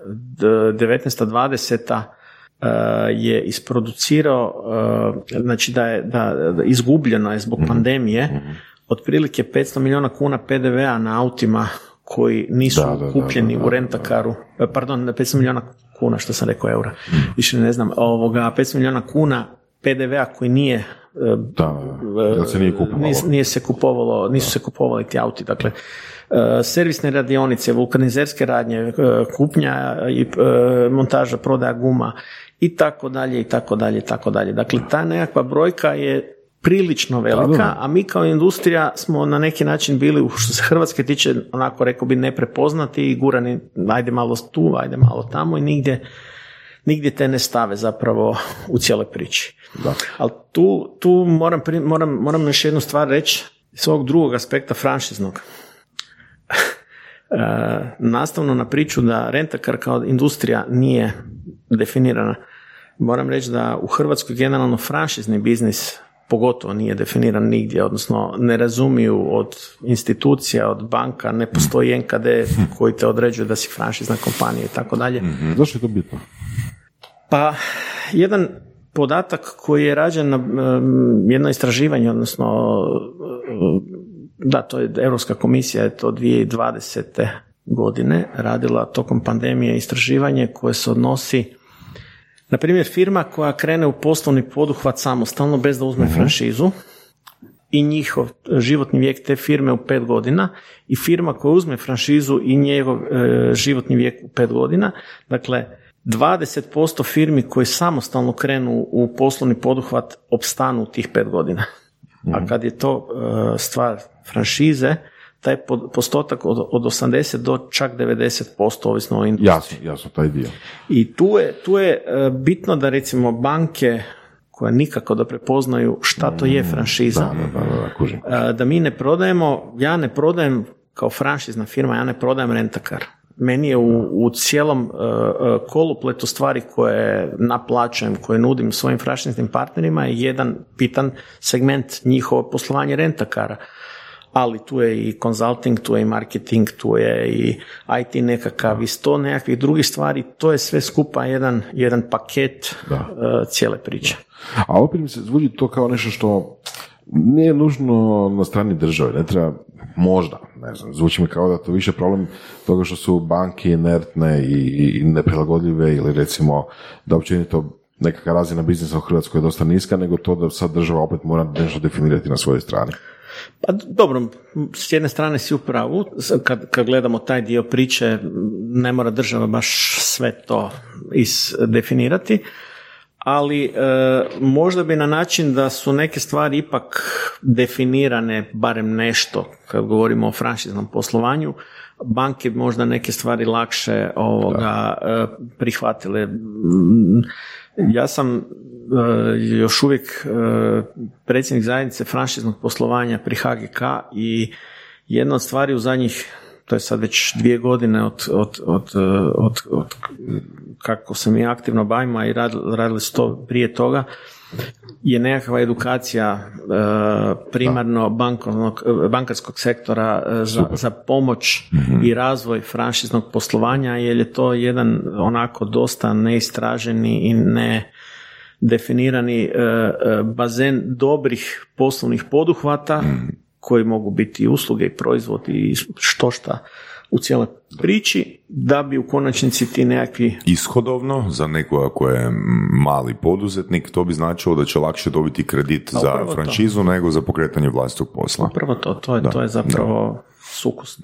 Speaker 3: d- 19-20 e, je isproducirao, e, znači da je da, izgubljeno je zbog pandemije otprilike 500 milijuna kuna PDV-a na autima koji nisu
Speaker 4: Da, da,
Speaker 3: kupljeni
Speaker 4: da, da,
Speaker 3: u rentakaru, pardon, 500 milijuna kuna, što sam rekao eura, više ne znam, ovoga, 500 milijuna kuna PDV-a koji nije e,
Speaker 4: Da, da, jer se nije kupovalo.
Speaker 3: Nis- nije se kupovalo, nisu se kupovali ti auti, dakle e, servisne radionice, vulkanizerske radnje, e, kupnja i e, montaža, prodaja guma i tako dalje i tako dalje i tako dalje. Dakle, ta nekakva brojka je prilično velika, a mi kao industrija smo na neki način bili, što se Hrvatske tiče, onako rekao bi neprepoznati i gurani, ajde malo tu, ajde malo tamo i nigdje nigdje te ne stave zapravo u cijeloj priči.
Speaker 4: Da.
Speaker 3: Ali tu, tu moram, pri- moram, moram još jednu stvar reći iz svog drugog aspekta franšiznog. E, nastavno na priču da rentakar kao industrija nije definirana, moram reći da u Hrvatskoj generalno franšizni biznis pogotovo nije definiran nigdje, odnosno ne razumiju od institucija, od banka, ne postoji NKD koji te određuje da si franšizna kompanija i tako dalje.
Speaker 4: Zašto je to bitno?
Speaker 3: Pa, jedan podatak koji je rađen na um, jedno istraživanje, odnosno um, da, to je Europska komisija je to 2020. godine radila tokom pandemije istraživanje koje se odnosi na primjer firma koja krene u poslovni poduhvat samostalno bez da uzme franšizu i njihov životni vijek te firme u pet godina i firma koja uzme franšizu i njegov e, životni vijek u pet godina. Dakle, 20% firmi koji samostalno krenu u poslovni poduhvat opstanu u tih pet godina. A kad je to e, stvar franšize, taj po- postotak od, od 80 do čak 90% ovisno o industriji.
Speaker 4: Jasno, jasno, taj dio.
Speaker 3: I tu je, tu je e, bitno da recimo banke koje nikako da prepoznaju šta to je franšiza,
Speaker 4: Da, da, da, da, kužim.
Speaker 3: e, da mi ne prodajemo, ja ne prodajem kao franšizna firma, ja ne prodajem rentakar. Meni je u, u cijelom e, kolupletu stvari koje naplaćujem, koje nudim svojim franšiznim partnerima je jedan pitan segment njihovo poslovanje rentakara. Ali tu je i consulting, tu je i marketing, tu je i IT nekakav i sto nekakvih drugih stvari, to je sve skupa jedan, jedan paket
Speaker 4: Da.
Speaker 3: e, cijele priče.
Speaker 4: A opet mi se zvuči to kao nešto što nije nužno na strani države, ne treba možda, ne znam, zvuči mi kao da to više problem toga što su banke inertne i, i neprilagodljive ili recimo da općenito nekakva razina biznisa u Hrvatskoj je dosta niska, nego to da sad država opet mora nešto definirati na svojoj strani.
Speaker 3: Pa dobro, s jedne strane si u pravu, kad, kad gledamo taj dio priče, ne mora država baš sve to isdefinirati, ali e, možda bi na način da su neke stvari ipak definirane, barem nešto, kad govorimo o franšiznom poslovanju, banke možda neke stvari lakše ovoga, e, prihvatile. Ja sam e, još uvijek e, predsjednik zajednice franšiznog poslovanja pri HGK i jedna od stvari u zadnjih to je sad već dvije godine od, od, od, e, od, kako se mi aktivno bavimo i radili, radili prije toga, je nekakva edukacija e, primarno bankovnog, e, bankarskog sektora e, za, za pomoć i razvoj franšiznog poslovanja jer je to jedan onako dosta neistraženi i ne definirani bazen dobrih poslovnih poduhvata koji mogu biti i usluge i proizvodi i što šta u cijeloj priči da bi u konačnici ti nekakvi
Speaker 2: Ishodovno, za nekoga ko je mali poduzetnik, to bi značilo da će lakše dobiti kredit za
Speaker 3: upravo to.
Speaker 2: franšizu nego za pokretanje vlastitog posla.
Speaker 3: Prvo to, to je, to je zapravo sukus.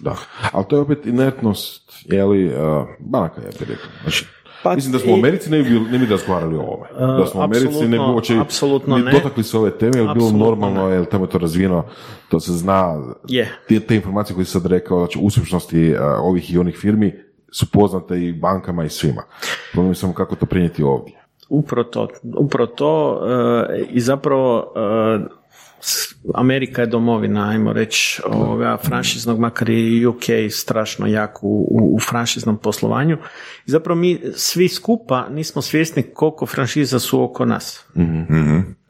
Speaker 4: Da. Ali to je opet inertnost, je li, uh, banaka, ja bih rekao. Znači,
Speaker 3: Pa
Speaker 4: mislim da smo u Americi ne bi, bili- ne bi razgovarali o ovome. Da smo u Americi ne bi uopće dotakli se ove teme, jer bi bilo normalno, jer tamo je to razvijeno, to se zna,
Speaker 3: Je.
Speaker 4: te, te informacije koje si sad rekao, znači uspješnosti uh, ovih i onih firmi su poznate i bankama i svima. Problem samo kako to prenijeti ovdje.
Speaker 3: Upravo to, upravo to e, i zapravo e, s- Amerika je domovina, ajmo reći, ovoga franšiznog, makar je UK strašno jak u, u, u franšiznom poslovanju. I zapravo mi svi skupa nismo svjesni koliko franšiza su oko nas.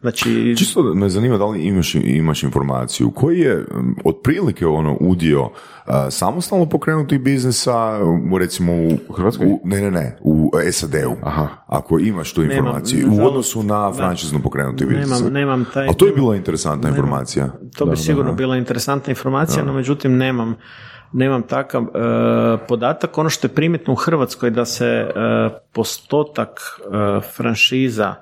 Speaker 3: Znači,
Speaker 2: Čisto me zanima da li imaš, imaš informaciju koji je otprilike ono udio uh, samostalno pokrenutih biznisa u, recimo u
Speaker 4: Hrvatskoj?
Speaker 2: u- ne, ne, ne, u SAD-u.
Speaker 4: Aha.
Speaker 2: Ako imaš tu
Speaker 3: Nemam,
Speaker 2: informaciju u
Speaker 3: nažalost,
Speaker 2: odnosu na
Speaker 3: da.
Speaker 2: franšizno pokrenuti biznis.
Speaker 3: nemam, nemam taj...
Speaker 2: A to je bila interesantna informacija.
Speaker 3: To bi sigurno bila interesantna informacija, no međutim nemam, nemam takav e, podatak. Ono što je primjetno u Hrvatskoj da se e, postotak e, franšiza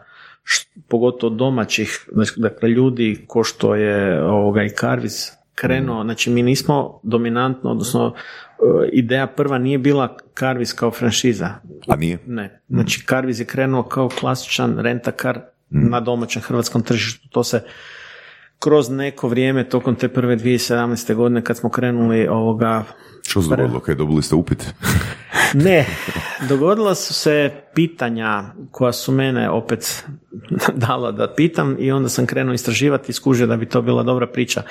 Speaker 3: pogotovo domaćih, znači, dakle ljudi ko što je ovoga i Karvis krenuo, znači mi nismo dominantno, odnosno e, ideja prva nije bila Karvis kao franšiza.
Speaker 2: A nije?
Speaker 3: Ne, znači Karviz je krenuo kao klasičan rentakar na domaćem hrvatskom tržištu. To se kroz neko vrijeme, tokom te prve 2017. godine kad smo krenuli ovoga
Speaker 2: Što se dogodilo? Kaj, dobili ste upit?
Speaker 3: ne, dogodila su se pitanja koja su mene opet dala da pitam i onda sam krenuo istraživati i skužio da bi to bila dobra priča.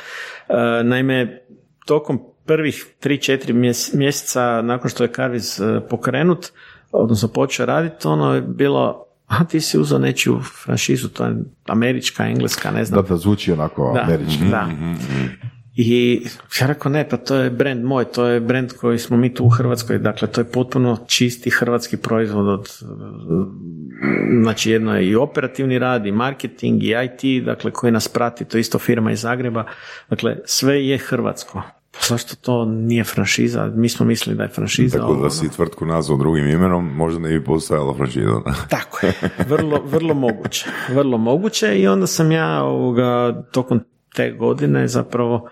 Speaker 3: E, naime, tokom prvih 3-4 mjes- mjeseca nakon što je Karviz e, pokrenut, odnosno počeo raditi, ono je bilo a ti si uzeo nečiju franšizu, to je američka, engleska, ne znam.
Speaker 4: Da, da zvuči onako
Speaker 3: Da,
Speaker 4: američki.
Speaker 3: da. I ja rekao, ne, pa to je brand moj, to je brand koji smo mi tu u Hrvatskoj, dakle to je potpuno čisti hrvatski proizvod od, znači jedno je i operativni rad, i marketing, i IT, dakle koji nas prati, to je isto firma iz Zagreba, dakle sve je hrvatsko. Pa zašto to nije franšiza? Mi smo mislili da je franšiza.
Speaker 2: Tako da
Speaker 3: ono.
Speaker 2: si tvrtku nazvao drugim imenom, možda ne bi postojala franšiza.
Speaker 3: Tako je, vrlo, vrlo moguće, vrlo moguće i onda sam ja ovoga, tokom te godine zapravo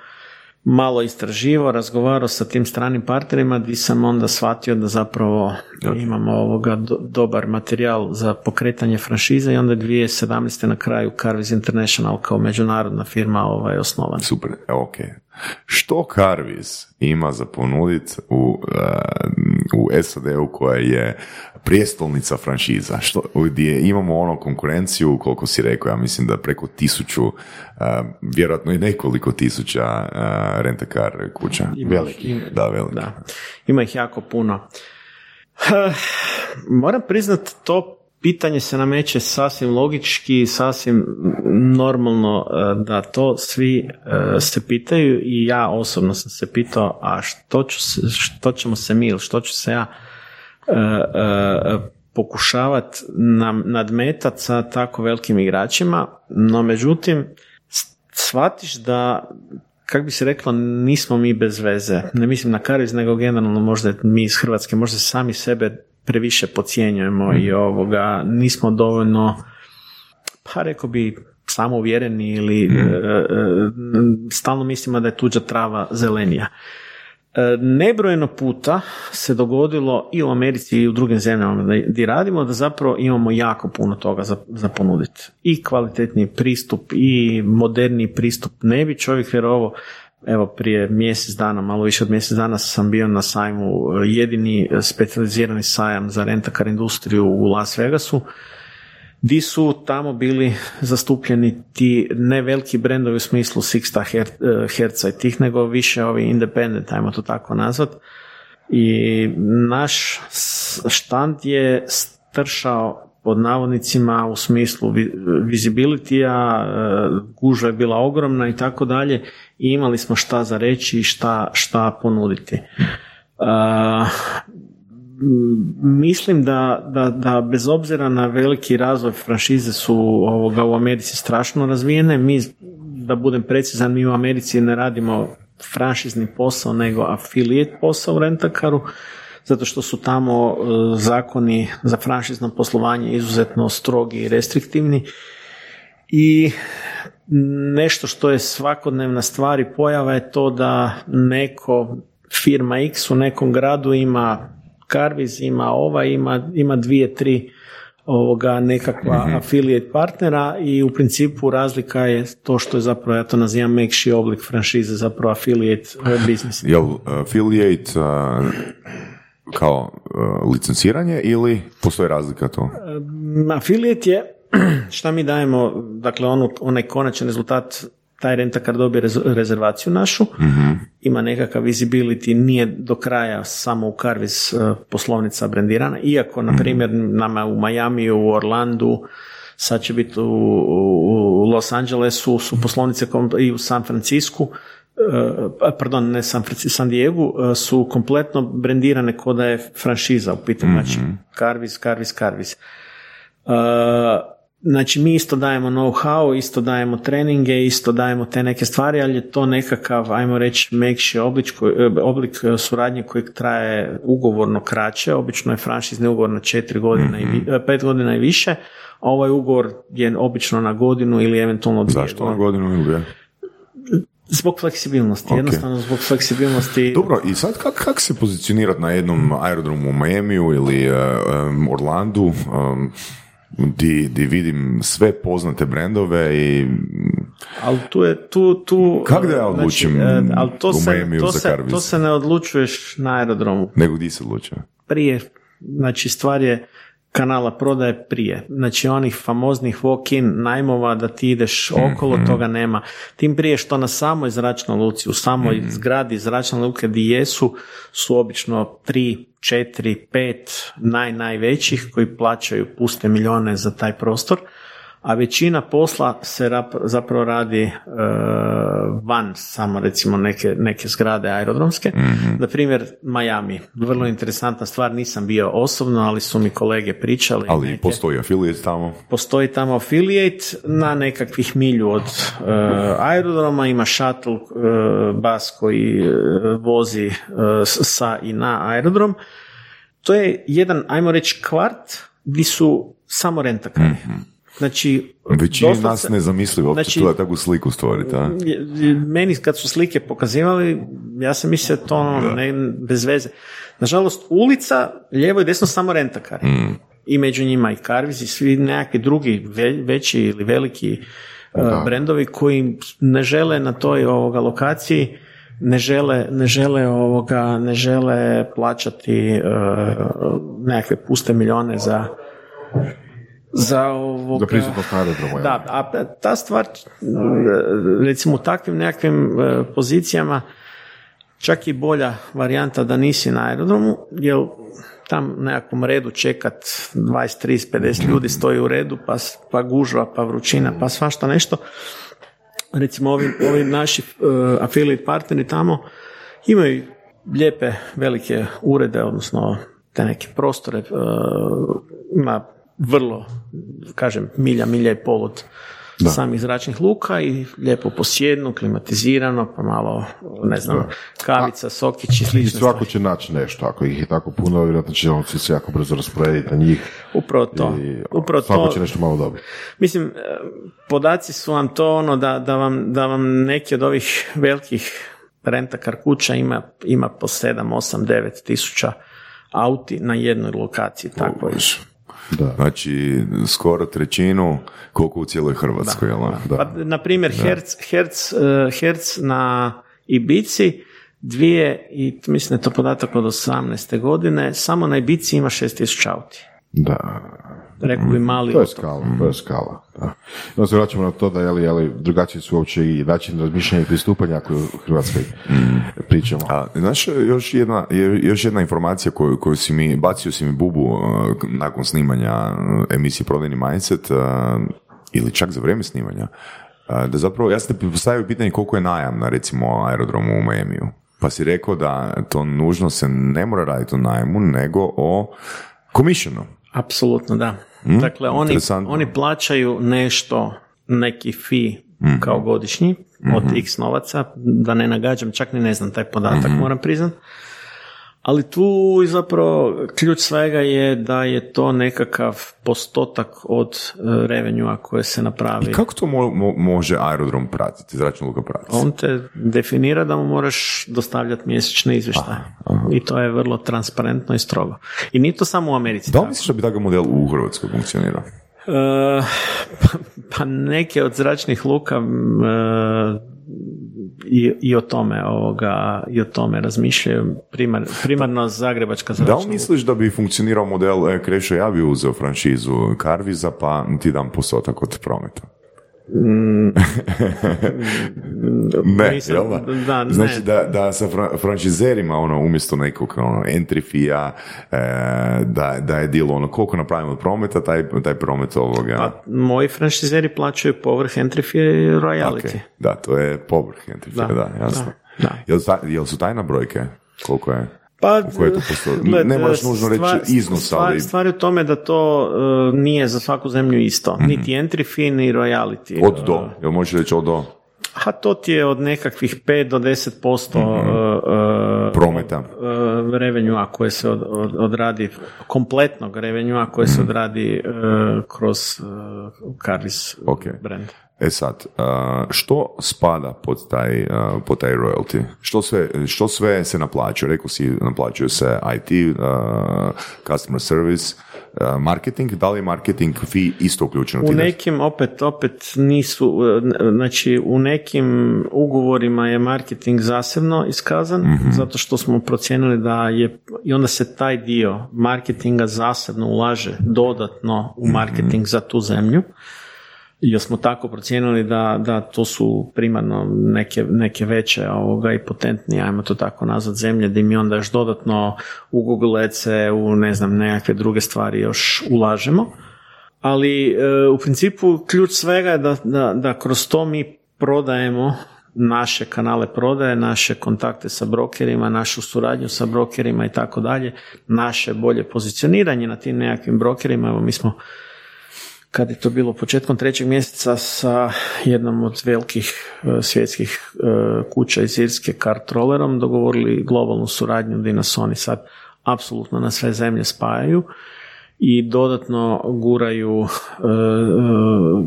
Speaker 3: malo istraživao, razgovarao sa tim stranim partnerima gdje sam onda shvatio da zapravo imamo ovoga do- dobar materijal za pokretanje franšize i onda 2017. na kraju Carvis International kao međunarodna firma ovaj, osnovana.
Speaker 2: Super, e, ok. Što Carvis ima za ponudit u, uh, u SAD-u koja je prijestolnica franšiza? Što, gdje imamo ono konkurenciju, koliko si rekao, ja mislim da preko tisuću, uh, vjerojatno i nekoliko tisuća uh, rentakar kuća.
Speaker 3: Veliki.
Speaker 2: Da, veliki.
Speaker 3: Da, ima ih jako puno. Eh, Moram priznat, to pitanje se nameće sasvim logički, sasvim normalno eh, da to svi eh, se pitaju i ja osobno sam se pitao, a što, ću se, što ćemo se mi ili što ću se ja eh, eh, pokušavat nam nadmetat sa tako velikim igračima, no međutim shvatiš da kako bi se reklo, nismo mi bez veze. Ne mislim na Kariz, nego generalno možda mi iz Hrvatske, možda sami sebe previše podcjenjujemo i ovoga, nismo dovoljno, pa rekao bi, samouvjereni ili e, e, stalno mislimo da je tuđa trava zelenija. E, Nebrojeno puta se dogodilo i u Americi i u drugim zemljama gdje radimo da zapravo imamo jako puno toga za, za ponuditi. I kvalitetni pristup i moderni pristup. Ne bi čovjek vjerovao Evo prije mjesec dana, malo više od mjesec dana sam bio na sajmu, e, jedini specijalizirani sajam za rentakar industriju u Las Vegasu, di su tamo bili zastupljeni ti ne veliki brendovi u smislu Sixta Her- eh, Herca i tih, nego više ovi independent, ajmo to tako nazvat. I naš štand je stršao pod navodnicima u smislu vi- visibility-a, eh, gužva je bila ogromna i tako dalje i imali smo šta za reći i šta, šta ponuditi. M, Mislim da, da, da bez obzira na veliki razvoj franšize su ovoga u Americi strašno razvijene. Mi, da budem precizan, mi u Americi ne radimo franšizni posao, nego affiliate posao u rentakaru, zato što su tamo e, zakoni za franšizno poslovanje izuzetno strogi i restriktivni. I nešto što je svakodnevna stvar i pojava je to da neko firma X u nekom gradu ima Carviz, ima ova, ima, ima dvije, tri ovoga nekakva affiliate partnera i u principu razlika je to što je zapravo, ja to nazivam mekši oblik franšize, zapravo affiliate business.
Speaker 2: Jel affiliate uh, kao uh, licenciranje ili postoji razlika to?
Speaker 3: Affiliate je, šta mi dajemo, dakle onu, onaj konačan rezultat, taj rentakar dobije rez- rezervaciju našu, ima nekakav visibility, nije do kraja samo u Carvis uh, poslovnica brendirana, iako, na primjer, nama u Majamiju, u Orlandu, sad će biti u, u Los Angelesu, su poslovnice kom- i u San Francisku, uh, pardon, ne San, Francisco, San Diego, uh, su kompletno brendirane kao da je franšiza u pitanju, znači Carvis, Carvis, Carvis. Uh, znači mi isto dajemo know-how, isto dajemo treninge, isto dajemo te neke stvari, ali je to nekakav, ajmo reći, mekši oblik, e, oblik e, suradnje koji traje ugovorno kraće, obično je franšizni ugovor na četiri godina i vi- e, pet godina i više, a ovaj ugovor je obično na godinu ili eventualno dvije
Speaker 2: Zašto na
Speaker 3: godine.
Speaker 2: godinu ili je?
Speaker 3: Zbog fleksibilnosti,
Speaker 2: Ok.
Speaker 3: jednostavno zbog fleksibilnosti.
Speaker 2: Dobro, i sad kak, kak se pozicionirati na jednom aerodromu u Majemiju ili um, Orlandu, um, di, di vidim sve poznate brendove i
Speaker 3: Ali tu je, tu, tu...
Speaker 2: Kako da ja
Speaker 3: znači,
Speaker 2: odlučim
Speaker 3: e, ali to se, to, se, to se ne odlučuješ na aerodromu.
Speaker 2: nego gdje se odlučuje?
Speaker 3: Prije, znači stvar je kanala prodaje prije. Znači onih famoznih walk-in najmova da ti ideš okolo, toga nema. Tim prije što na samoj zračnoj luci, u samoj zgradi zračne luke gdje jesu, su obično tri, četiri, pet naj, najvećih koji plaćaju puste milijone za taj prostor, a većina posla se rap- zapravo radi e, van samo recimo neke, neke zgrade aerodromske. Na primjer Miami, vrlo interesantna stvar, nisam bio osobno, ali su mi kolege pričali.
Speaker 2: Ali
Speaker 3: neke.
Speaker 2: postoji affiliate tamo.
Speaker 3: Postoji tamo affiliate na nekakvih milju od e, aerodroma, ima shuttle e, bus koji e, vozi e, sa i na aerodrom. To je jedan, ajmo reći, kvart gdje su samo rentakari. Znači,
Speaker 2: Većini nas nezamislivo
Speaker 3: znači-
Speaker 2: znači, takvu sliku stvoriti, a?
Speaker 3: meni kad su slike pokazivali, ja sam mislio to ono, ne, bez veze. Nažalost, ulica, lijevo i desno samo rentakari. I među njima i Carvis i svi nekakvi drugi ve- veći ili veliki uh, brendovi koji ne žele na toj ovoga lokaciji ne žele, ne žele ovoga, ne žele plaćati uh, nekakve puste milijone za za ovoga,
Speaker 4: Za prisutnost na aerodromu.
Speaker 3: da, a ta stvar, recimo u takvim nekakvim e, pozicijama, čak i bolja varijanta da nisi na aerodromu, jer tam nekakvom redu čekat 20, 30, 50 ljudi stoji u redu, pa, pa gužva, pa vrućina, pa svašta nešto. Recimo ovi, ovi naši uh, affiliate partneri tamo imaju lijepe velike urede, odnosno te neke prostore, uh, ima vrlo, kažem, milja, milja i pol od samih zračnih luka i lijepo posjedno, klimatizirano, pa malo, ne znam, kavica, sokić i
Speaker 4: I
Speaker 3: slične
Speaker 4: svako će naći nešto, ako ih je tako puno, vjerojatno će on se jako brzo rasporediti na njih
Speaker 3: Upravo to.
Speaker 4: i
Speaker 3: Upravo
Speaker 4: svako
Speaker 3: to.
Speaker 4: će nešto malo dobiti.
Speaker 3: Mislim, e, podaci su vam to ono da, da, vam, da vam neki od ovih velikih rentakar kuća ima, ima po 7, 8, 9 tisuća auti na jednoj lokaciji. Tako je.
Speaker 4: Da.
Speaker 2: Znači, skoro trećinu koliko u cijeloj Hrvatskoj, jel? Da.
Speaker 3: Pa, na primjer, Herc, Herc, Herc na Ibici dvije, i mislim da je to podatak od 18. godine, samo na Ibici ima 6000 auti.
Speaker 4: Da.
Speaker 3: Rekao bi mali
Speaker 4: To je
Speaker 3: otok.
Speaker 4: skala, to je skala. Da. Onda se vraćamo na to da jeli, jeli, drugačiji su uopće i način razmišljanja i pristupanja ako u Hrvatskoj pričamo.
Speaker 2: A, znaš, još jedna, je- još jedna informacija koju, koju si mi, bacio si mi bubu uh, nakon snimanja uh, emisije Prodajni mindset, uh, ili čak za vrijeme snimanja, da zapravo, ja sam te postavio pitanje koliko je najam na recimo aerodromu u Miamiju. Pa si rekao da to nužno se ne mora raditi o najmu, nego o komishenu.
Speaker 3: Apsolutno, da. Dakle, oni, oni plaćaju nešto, neki fee kao godišnji od x novaca, da ne nagađam, čak ni ne znam taj podatak, moram priznat. Ali tu i zapravo ključ svega je da je to nekakav postotak od uh, revenua koje se napravi.
Speaker 2: Kako to mo- mo- može aerodrom pratiti, zračna luka pratiti?
Speaker 3: On te definira da mu moraš dostavljati mjesečne izvještaje. I to je vrlo transparentno i strogo. I nije to samo u Americi.
Speaker 2: Da li misliš da bi takav model u Hrvatskoj funkcionirao?
Speaker 3: E, pa, neke od zračnih luka e, i, i o tome ovoga, i o tome razmišljaju primar, primarno zagrebačka
Speaker 2: Da
Speaker 3: zračna
Speaker 2: li misliš da bi funkcionirao model, e, Krešo, ja bi uzeo franšizu Karviza pa ti dam postotak od prometa? ne,
Speaker 3: Nisam-
Speaker 2: jel da?
Speaker 3: da, ne.
Speaker 2: Znači da, da sa fra- franšizerima ono, umjesto nekog ono, entry fee e, da, da je deal ono, koliko napravimo prometa, taj, taj promet ovoga...
Speaker 3: Pa, moji franšizeri plaćaju povrh entry fee i royalty.
Speaker 2: Ok, Da, to je povrh entry fee, da,
Speaker 3: Da,
Speaker 2: jasno.
Speaker 3: da, da.
Speaker 2: Jel, ta- jel su tajna brojke? Koliko je?
Speaker 3: Pa,
Speaker 2: Koje je to posto-
Speaker 3: gled,
Speaker 2: ne moraš nužno reći
Speaker 3: stvar-
Speaker 2: iznos,
Speaker 3: stvar,
Speaker 2: ali-
Speaker 3: Stvar je u tome da to e, nije za svaku zemlju isto. Niti entry fee, ni royalty.
Speaker 2: Mhm. Od do, jel možeš reći od do
Speaker 3: A to ti je od nekakvih 5 do 10%
Speaker 2: Mhm.
Speaker 3: e, e,
Speaker 2: prometa?
Speaker 3: e, revenjua koje se od, od- odradi, kompletnog revenjua koje
Speaker 2: Mhm.
Speaker 3: se odradi e, kroz uh, Carlis
Speaker 2: Ok.
Speaker 3: brand.
Speaker 2: E sad, što spada pod taj, pod taj royalty? Što sve, što sve se naplaćuje? Rekao si, naplaćuje se IT, customer service, marketing. Da li je marketing fee isto uključeno?
Speaker 3: U nekim opet opet nisu, e, znači u nekim ugovorima je marketing zasebno iskazan, zato što smo procijenili da je, i onda se taj dio marketinga zasebno ulaže dodatno u marketing za tu zemlju, jer smo tako procijenili da, da to su primarno neke, neke veće ovoga i potentnije, ajmo to tako nazvat, zemlje, gdje mi onda još dodatno u Google ads u ne znam, nekakve druge stvari još ulažemo ali e, u principu ključ svega je da, da, da kroz to mi prodajemo naše kanale prodaje, naše kontakte sa brokerima, našu suradnju sa brokerima i tako dalje, naše bolje pozicioniranje na tim nekakvim brokerima. Evo mi smo kad je to bilo početkom trećeg mjeseca sa jednom od velikih e, svjetskih e, kuća iz Irske, Cartrollerom, dogovorili globalnu suradnju gdje nas oni sad apsolutno na sve zemlje spajaju i dodatno guraju e,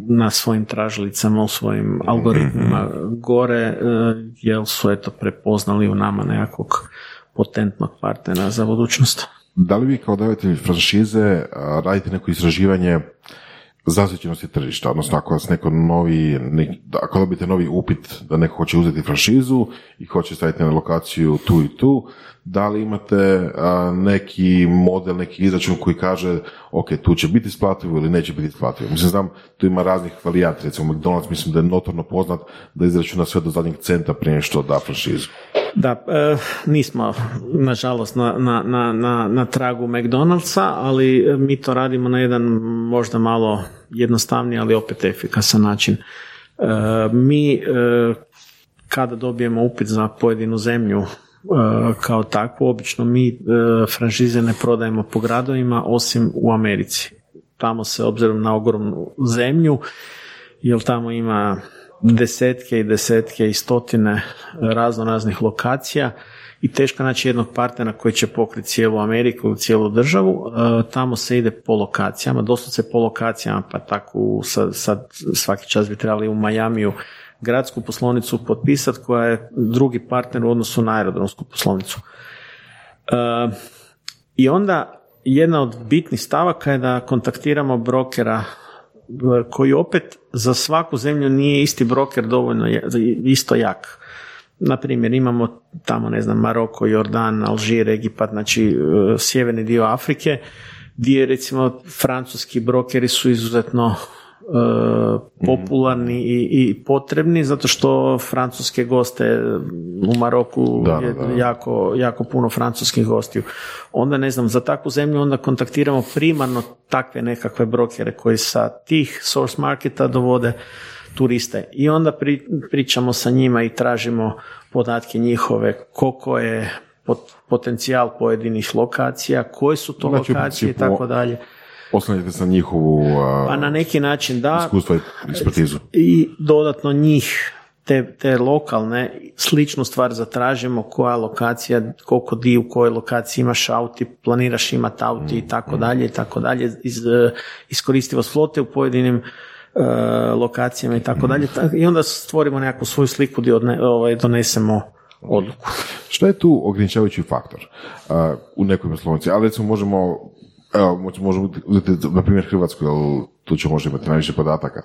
Speaker 3: na svojim tražilicama, u svojim algoritmima gore, jer su eto prepoznali u nama nekakvog potentnog partnera za budućnost.
Speaker 4: Da li vi kao davatelj franšize radite neko istraživanje zasjećenosti tržišta, odnosno ako vas neko novi, da- ako dobijete novi upit da neko hoće uzeti franšizu i hoće staviti na lokaciju tu i tu, da li imate neki model, neki izračun koji kaže ok, tu će biti isplativo ili neće biti isplativo. Mislim, znam, tu ima raznih varijati, recimo McDonald's mislim da je notorno poznat da izračuna sve do zadnjeg centa prije što da franšizu.
Speaker 3: Da, e, nismo nažalost na, na, na, na, tragu McDonald'sa, ali e, mi to radimo na jedan možda malo jednostavniji, ali opet efikasan način. E, mi e, kada dobijemo upit za pojedinu zemlju kao takvu, obično mi e, franšize ne prodajemo po gradovima osim u Americi. Tamo se obzirom na ogromnu zemlju, jer tamo ima desetke i desetke i stotine razno raznih lokacija i teško naći jednog partnera koji će pokriti cijelu Ameriku cijelu državu. E, Tamo se ide po lokacijama, doslovce po lokacijama, pa tako sad, sad svaki čas bi trebali u Majamiju gradsku poslovnicu potpisati koja je drugi partner u odnosu na aerodromsku poslovnicu. E, I onda jedna od bitnih stavaka je da kontaktiramo brokera koji opet za svaku zemlju nije isti broker dovoljno isto jak. Na primjer, imamo tamo, ne znam, Maroko, Jordan, Alžir, Egipat, znači e, sjeverni dio Afrike, gdje recimo francuski brokeri su izuzetno e, popularni i, i potrebni zato što francuske goste u Maroku
Speaker 4: Da,
Speaker 3: je
Speaker 4: da.
Speaker 3: jako, jako puno francuskih gostiju. Onda ne znam, za takvu zemlju onda kontaktiramo primarno takve nekakve brokere koji sa tih source marketa dovode turiste. I onda pri- pričamo sa njima i tražimo podatke njihove, koliko je pot- potencijal pojedinih lokacija, koje su to
Speaker 4: Znači,
Speaker 3: lokacije i tako dalje.
Speaker 4: Oslanjate se na njihovu a,
Speaker 3: Pa na neki način da,
Speaker 4: iskustvo i ekspertizu.
Speaker 3: i dodatno njih te, te lokalne sličnu stvar zatražimo koja lokacija, koliko di u kojoj lokaciji imaš auti, planiraš imati auti i tako dalje i tako dalje, iz, e, iskoristivost flote u pojedinim e, lokacijama i tako dalje Ta- i onda stvorimo nekakvu svoju sliku gdje ovaj, donesemo odluku.
Speaker 4: Što je tu ograničavajući faktor a, u nekoj poslovnici? Ali recimo možemo, evo, možemo uzeti na primjer Hrvatsku, jer tu će možda imati najviše podataka.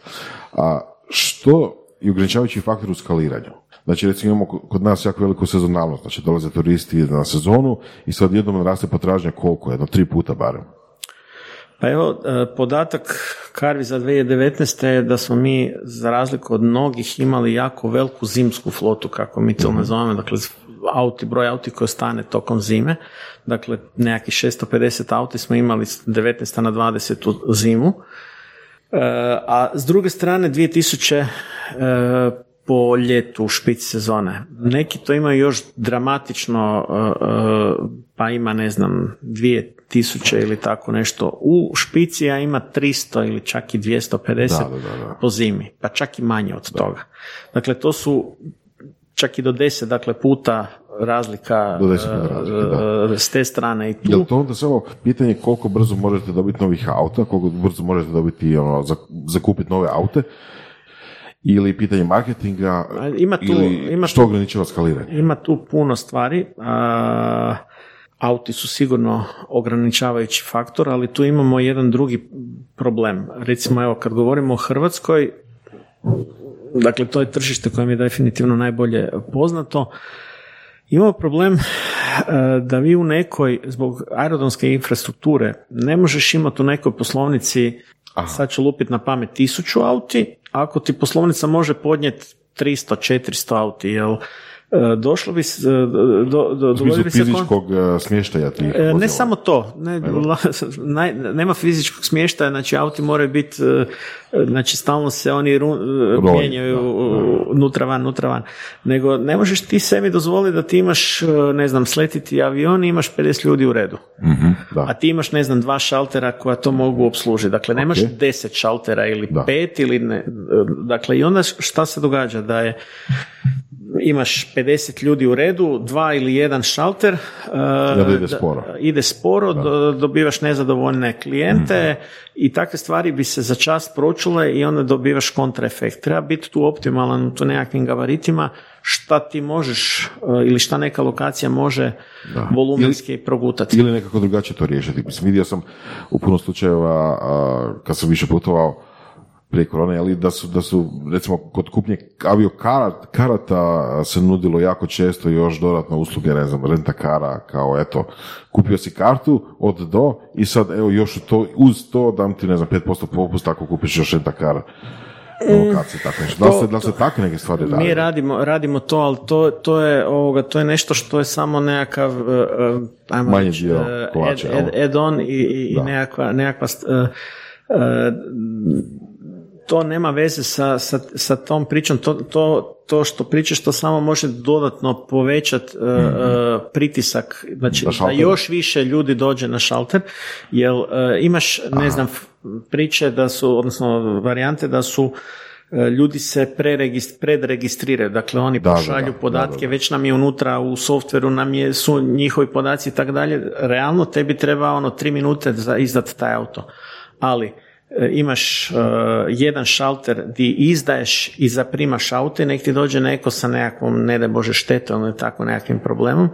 Speaker 4: A što i ograničavajući faktor u skaliranju. Znači, recimo imamo kod nas jako veliku sezonalnost, znači dolaze turisti na sezonu i sad jednom raste potražnja koliko, jedno tri puta barem.
Speaker 3: Pa evo, e, podatak Karvi za 2019. je da smo mi, za razliku od mnogih, imali jako veliku zimsku flotu, kako mi to nazovemo, dakle auti, broj auti koji ostane tokom zime, dakle nekakvih 650 auti smo imali s 19. na 20. zimu, e, a s druge strane 2000 e, po ljetu u špici sezone. Neki to imaju još dramatično, pa ima ne znam, dvije tisuće ili tako nešto u špici, a ima 300 ili čak i 250 da, da, po zimi, pa čak i manje od toga. Dakle, to su čak i do 10 dakle, puta razlika, do uh, s te strane i tu.
Speaker 4: Jel to onda samo pitanje koliko brzo možete dobiti novih auta, koliko brzo možete dobiti ono, zakupiti nove aute, ili pitanje marketinga, ima tu, ili ima što ograničava skaliranje?
Speaker 3: Ima tu puno stvari. A, auti su sigurno ograničavajući faktor, ali tu imamo jedan drugi problem. Recimo, evo, kad govorimo o Hrvatskoj, dakle, to je tržište koje mi je definitivno najbolje poznato, imamo problem e, da vi u nekoj, zbog aerodromske infrastrukture, ne možeš imati u nekoj poslovnici, Aha. sad ću lupiti na pamet, tisuću auti, ako ti poslovnica može podnijeti 300, 400 auti, jel došlo bi e, do, do,
Speaker 4: do fizičkog e, smještaja tih
Speaker 3: Ne samo to, ne, nema fizičkog smještaja, znači auti moraju biti, znači stalno se oni mijenjaju nutra van, nutra van, nego ne možeš ti sebi dozvoliti da ti imaš, ne znam, sletiti avion i imaš 50 ljudi u redu,
Speaker 4: mm
Speaker 3: a ti imaš, ne znam, dva šaltera koja to mogu obslužiti, dakle nemaš okay. 10 šaltera ili da. pet ili ne, dakle i onda šta se događa, da je imaš 50 ljudi u redu, dva ili jedan šalter,
Speaker 4: uh, ide sporo,
Speaker 3: ide sporo dobivaš nezadovoljne klijente mhm. i takve stvari bi se za čas pročule i onda dobivaš kontraefekt. Treba biti tu optimalan u nekakvim gabaritima šta ti možeš uh, ili šta neka lokacija može da. volumenski ili, progutati.
Speaker 4: Ili nekako drugačije to riješiti. Mislim, vidio sam u puno slučajeva kad sam više putovao prije korone, ali da su, da su recimo kod kupnje avio karata se nudilo jako često još dodatna usluge, ne znam, renta kara, kao eto, kupio si kartu od do i sad evo još to, uz to dam ti ne znam 5% popust ako kupiš još renta kara lokaciji, tako nešto. Da se, da se takve neke stvari
Speaker 3: da. Mi radimo, radimo to, ali to, to, je, ovoga, to je nešto što je samo nekakav uh, ajmo
Speaker 4: Manji dio uh,
Speaker 3: add-on i, i, i nekakva, nekakva uh, to nema veze sa, sa, sa tom pričom, to, to, to što pričaš to samo može dodatno povećati uh, e, e, pritisak, znači da, još više ljudi dođe na šalter, jer uh, imaš, ne znam, priče da su, odnosno varijante da su ljudi se predregistriraju, dakle oni da, pošalju podatke, već nam je unutra u softveru, nam je, su njihovi podaci i tako dalje, realno tebi treba ono tri minute za izdati taj auto, ali E, imaš uh, jedan šalter di izdaješ i zaprimaš auto i nek ti dođe neko sa nekakvom, ne da bože štetom ili tako nekakvim problemom,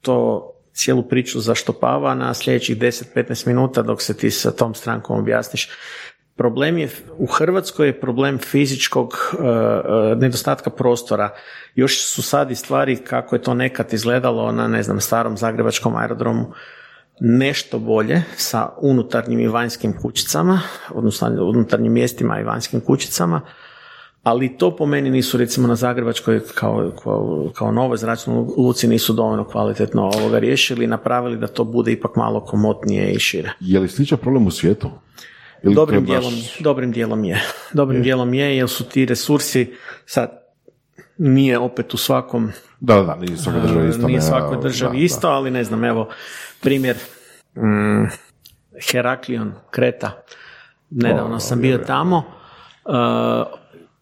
Speaker 3: to cijelu priču zaštopava na sljedećih 10-15 minuta dok se ti sa tom strankom objasniš. Problem je, u Hrvatskoj je problem fizičkog uh, nedostatka prostora. Još su sad i stvari kako je to nekad izgledalo na, ne znam, starom zagrebačkom aerodromu nešto bolje sa unutarnjim i vanjskim kućicama, odnosno unutarnjim mjestima i vanjskim kućicama, ali to po meni nisu recimo na Zagrebačkoj kao, kao, kao novoj zračnoj luci nisu dovoljno kvalitetno ovoga riješili i napravili da to bude ipak malo komotnije i šire.
Speaker 4: Je li sličan problem u svijetu?
Speaker 3: Ili dobrim, dijelom, dobrim dijelom je. Dobrim je. dijelom je jer su ti resursi sad nije opet u svakom
Speaker 4: da, da, nije svaka država isto.
Speaker 3: Nije svakoj državi isto, ali ne znam, evo, primjer mm, Heraklion, Kreta, nedavno sam bio tamo, uh,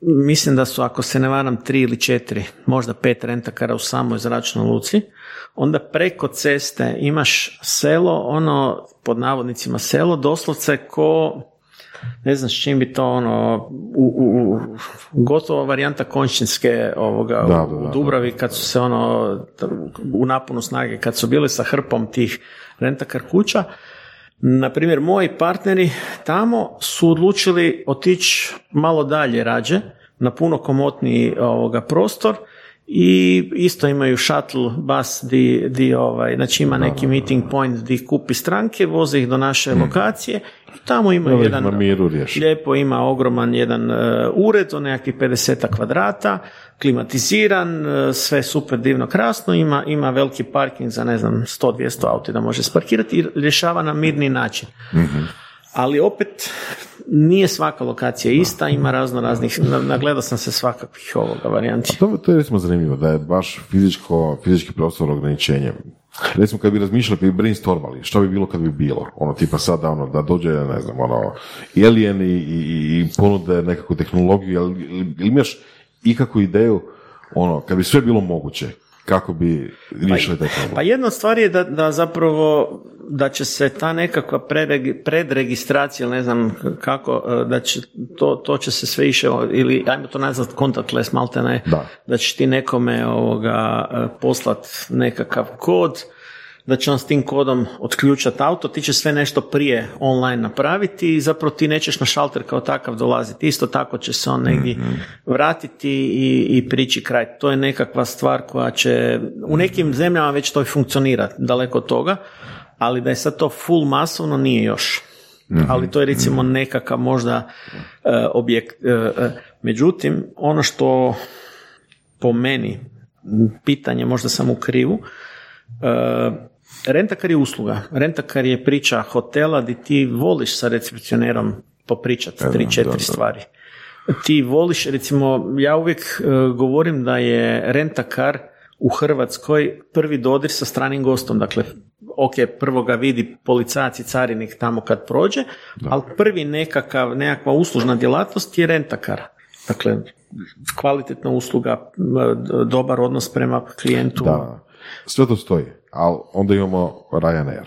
Speaker 3: mislim da su, ako se ne varam, tri ili četiri, možda pet rentakara u samoj zračnoj luci, onda preko ceste imaš selo, ono, pod navodnicima selo, doslovce ko ne znam s čim bi to ono, u, u, gotovo varijanta konšćinske ovoga da, u Dubravi kad su se ono u napunu snage, kad su bili sa hrpom tih rentakar kuća, na primjer, moji partneri tamo su odlučili otići malo dalje rađe, na puno komotniji ovoga prostor i isto imaju shuttle bus di, di ovaj, znači ima neki meeting point di kupi stranke, voze ih do naše lokacije i tamo
Speaker 4: ih
Speaker 3: jedan
Speaker 4: na miru
Speaker 3: lijepo ima ogroman jedan e, ured od nekakvih 50 kvadrata, klimatiziran, e, sve super divno krasno, ima, ima veliki parking za ne znam 100-200 auti da može sparkirati i rješava na mirni način. Ali opet nije svaka lokacija ista, ima razno raznih, na- nagledao sam se svakakvih ovoga varijanti.
Speaker 4: To, to je recimo zanimljivo, da je baš fizičko, fizički prostor ograničenje. Recimo kad bi razmišljali, kad bi brainstormali, što bi bilo kad bi bilo? Ono tipa sada, ono, da dođe, ne znam, ono, alien i, i, i ponude nekakvu tehnologiju, ili imaš ikakvu ideju, ono, kad bi sve bilo moguće, kako bi riješili taj problem?
Speaker 3: Pa jedna od stvari je da, da zapravo da će se ta nekakva predregistracija, ne znam kako, e, da će to, to će se sve više, ili ajmo to nazvat contactless malte ne,
Speaker 4: Da.
Speaker 3: da će ti nekome ovoga, e, poslat nekakav kod, da će on s tim kodom otključati auto, ti će sve nešto prije online napraviti i zapravo ti nećeš na šalter kao takav dolaziti. Isto tako će se on negdje vratiti i, i prići kraj. To je nekakva stvar koja će, u nekim zemljama već to i funkcionira, daleko od toga, ali da je sad to full masovno nije još. Ali to je recimo nekakav možda e, objekt. E, e, međutim, ono što po meni, pitanje možda sam u krivu, rentakar je usluga. Rentakar je priča hotela di ti voliš sa recepcionerom popričati tri, četiri stvari. Ti voliš, recimo, ja uvijek e, govorim da je rentakar u Hrvatskoj prvi dodir sa stranim gostom. Dakle, ok, prvo ga vidi policajac i carinik tamo kad prođe, ali prvi nekakav, nekakva uslužna djelatnost je rentakar. Dakle, kvalitetna usluga, dobar odnos prema klijentu.
Speaker 4: Da, sve to stoji, ali onda imamo Ryanair.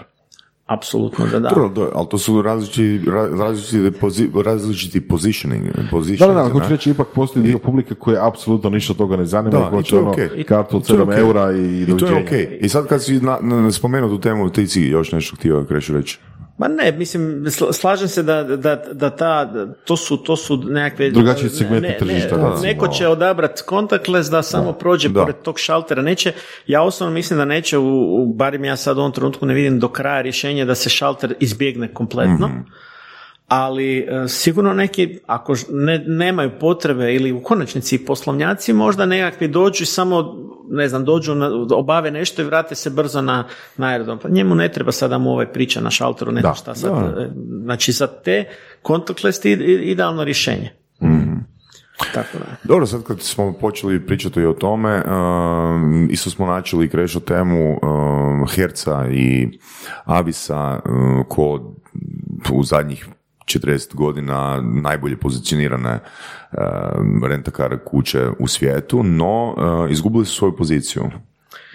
Speaker 3: Apsolutno da da.
Speaker 2: Dobro, da, ali to su različiti, ra- različiti, pozi- različiti positioning.
Speaker 4: Da,
Speaker 2: positions,
Speaker 4: da, da, hoću reći, ipak postoji dio publike koje apsolutno ništa od toga ne zanima
Speaker 2: Da, to je
Speaker 4: ono
Speaker 2: okej.
Speaker 4: kartu od
Speaker 2: I to je
Speaker 4: 7
Speaker 2: okej.
Speaker 4: eura i
Speaker 2: I to je
Speaker 4: doviđenja.
Speaker 2: okej. I sad kad si na, na, spomenuo tu temu, ti si još nešto htio Krešu reći.
Speaker 3: Ma ne, mislim, sl- slažem se da, da, da ta, da to su, to su nekakve...
Speaker 4: Drugačiji segmenti
Speaker 3: ne,
Speaker 4: tržišta,
Speaker 3: ne,
Speaker 4: recimo.
Speaker 3: neko će odabrati contactless da samo prođe
Speaker 2: Da.
Speaker 3: pored tog šaltera. Neće, ja osobno mislim da neće, u, u, barem ja sad u ovom trenutku ne vidim do kraja rješenje da se šalter izbjegne kompletno. Ali e, sigurno neki, ako ne, nemaju potrebe ili u konačnici i poslovnjaci možda nekakvi dođu i samo, ne znam, dođu, na, obave nešto i vrate se brzo na, na aerodrom. Pa njemu ne treba sada mu ovaj priča na šalteru, ne znam šta sad.
Speaker 2: da.
Speaker 3: e, Znači za te contactless je idealno rješenje. Tako da.
Speaker 2: Dobro, sad kad smo počeli pričati o tome, um, isto smo načeli krešo temu um, Herca i Avisa um, ko u zadnjih 40 godina najbolje pozicionirane um, rentakar kuće u svijetu, no uh, izgubili su svoju poziciju.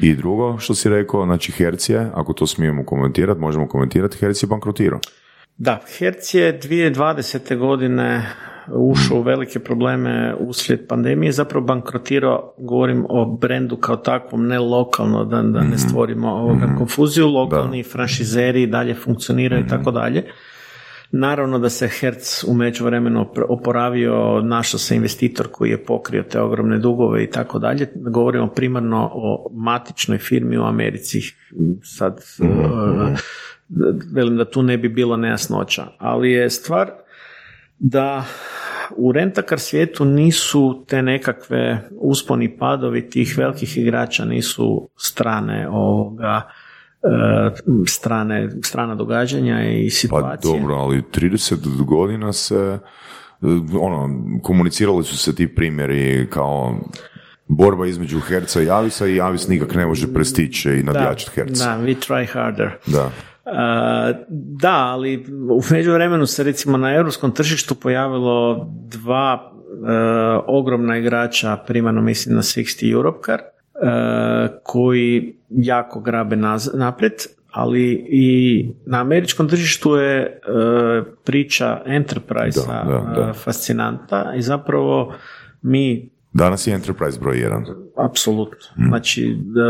Speaker 2: I drugo, što si rekao, znači Herc je, ako to smijemo komentirati, možemo komentirati, Herc je bankrotirao.
Speaker 3: Da, Herc je 2020. godine ušao u velike probleme uslijed pandemije, zapravo bankrotirao, govorim o brendu kao takvom, ne lokalno, da, da ne stvorimo ovoga konfuziju, lokalni franšizeri i dalje funkcioniraju i tako dalje. Naravno da se Herc u međuvremenu oporavio, našao se investitor koji je pokrio te ogromne dugove i tako dalje. Govorimo primarno o matičnoj firmi u Americi. Sad, eh, velim da tu ne bi bilo nejasnoća, ali je stvar da u rentakar svijetu nisu te nekakve usponi padovi tih velikih igrača nisu strane ovoga e, strane, strana događanja i
Speaker 2: Pa
Speaker 3: situacije.
Speaker 2: dobro, ali 30 godina se, eh, ono, komunicirali su se ti primjeri kao borba između Herca i Avisa i Avis nikak ne može prestići i nadjačati Herc.
Speaker 3: Da, we try harder.
Speaker 2: Da.
Speaker 3: E, da, ali u međuvremenu se recimo na europskom tržištu pojavilo dva e, ogromna igrača, primarno mislim na 60 Europcar, e, koji jako grabe naz- naprijed, ali i na američkom tržištu je e, priča enterprise
Speaker 2: Da, da, da.
Speaker 3: fascinanta i zapravo mi
Speaker 2: Danas je Enterprise broj jedan.
Speaker 3: Apsolutno. Znači, da,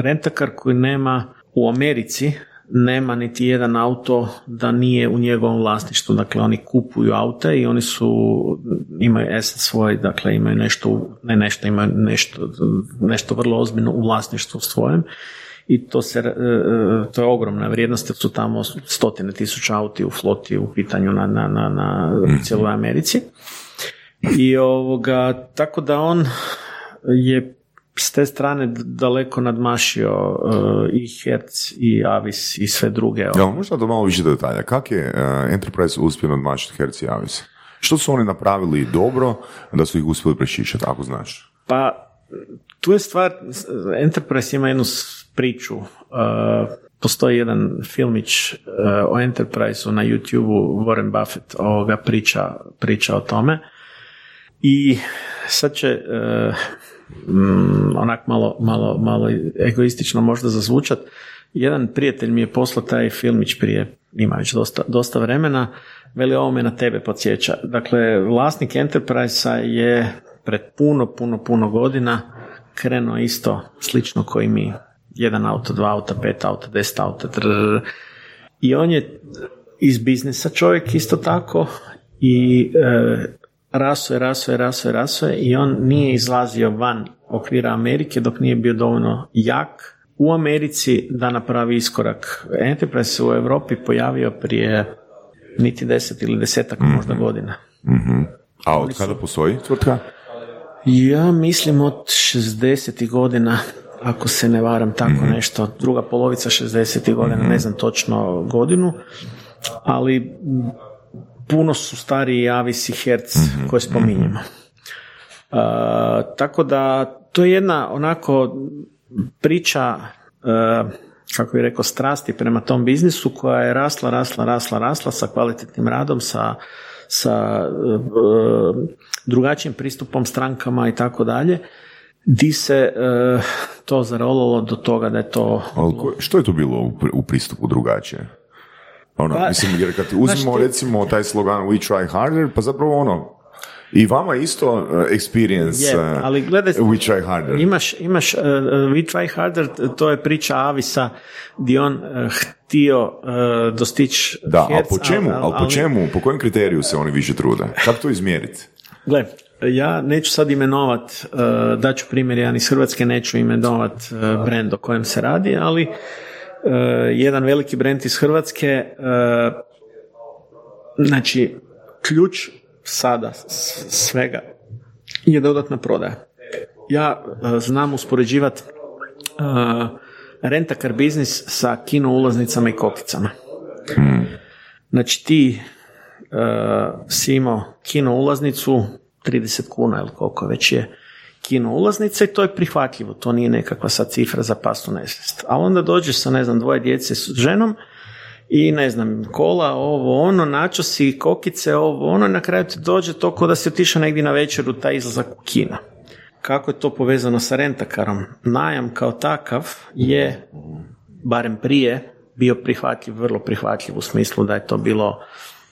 Speaker 3: rentakar koji nema u Americi nema niti jedan auto da nije u njegovom vlasništvu. Dakle, oni kupuju aute i oni su, imaju asset svoj, dakle, imaju nešto, ne nešto, imaju nešto, nešto vrlo ozbiljno u vlasništvu svojem i to, se, e, e, to je ogromna vrijednost jer su tamo stotine tisuća auti u floti u pitanju na, na, na, na cijeloj Americi. I ovoga, tako da on je s te strane daleko nadmašio uh, i Hertz i Avis i sve druge.
Speaker 2: Ja, možda da malo više detalja. Kak je uh, Enterprise uspio nadmašiti Hertz i Avis? Što su oni napravili dobro da su ih uspjeli prešišati, ako znaš?
Speaker 3: Pa, tu je stvar, Enterprise ima jednu priču. Uh, postoji jedan filmić uh, o Enterprise-u na YouTube-u, Warren Buffett ovoga priča, priča o tome. I sad će uh, mm, onak malo, malo, malo egoistično možda zazvučat. Jedan prijatelj mi je poslao taj filmić prije, ima već dosta, dosta vremena, veli ovo me na tebe podsjeća. Dakle, vlasnik Enterprise-a je pred puno, puno, puno godina krenuo isto slično koji mi. Jedan auto, dva auta, pet auta, deset auta. I on je iz biznisa čovjek isto tako i e, rasuje, rasuje, rasuje, rasuje i on nije izlazio van okvira Amerike dok nije bio dovoljno jak u Americi da napravi iskorak. Enterprise se u Europi pojavio prije niti deset ili desetak mm možda godina.
Speaker 2: mm A od kada postoji tvrtka?
Speaker 3: Ja mislim od 60. godina, ako se ne varam tako mhm. nešto, druga polovica 60. godina, mhm. ne znam točno godinu, ali puno su stariji Avis i Hertz mm koje spominjemo. Uh, tako da to je jedna onako priča uh, kako bih rekao strasti prema tom biznisu koja je rasla, rasla, rasla, rasla sa kvalitetnim radom, sa, sa uh, drugačijim pristupom strankama i tako dalje di se to zarolalo do toga da je to...
Speaker 2: što je to bilo u, u pristupu drugačije? Ono, pa, mislim, jer kad uzmemo recimo taj slogan We try harder, pa zapravo ono, i vama isto uh, experience
Speaker 3: uh, ali gledaj,
Speaker 2: We try harder.
Speaker 3: Imaš, imaš uh, We try harder, to je priča Avisa gdje on uh, htio uh, dostići
Speaker 2: Da, a po čemu, ali, po čemu, po kojem kriteriju se oni više trude? Kako to izmjeriti?
Speaker 3: Gle, ja neću sad imenovat, uh, daću primjer, ja iz Hrvatske neću imenovat uh, brand o kojem se radi, ali uh, jedan veliki brand iz Hrvatske, uh, znači ključ sada svega je dodatna prodaja. Ja uh, znam uspoređivati rentakar biznis sa kino ulaznicama i kokicama. Znači ti uh, si imao kino ulaznicu 30 kuna ili koliko već je kino ulaznica i to je prihvatljivo, to nije nekakva sad cifra za pasnu nesvijest. A onda dođeš sa, ne znam, dvoje djece s ženom i ne znam, kola, ovo, ono, načosi, kokice, ovo, ono, na kraju ti dođe to ko da si otišao negdje na večeru taj izlazak u kina. Kako je to povezano sa rentakarom? Najam kao takav je, barem prije, bio prihvatljiv, vrlo prihvatljiv u smislu da je to bilo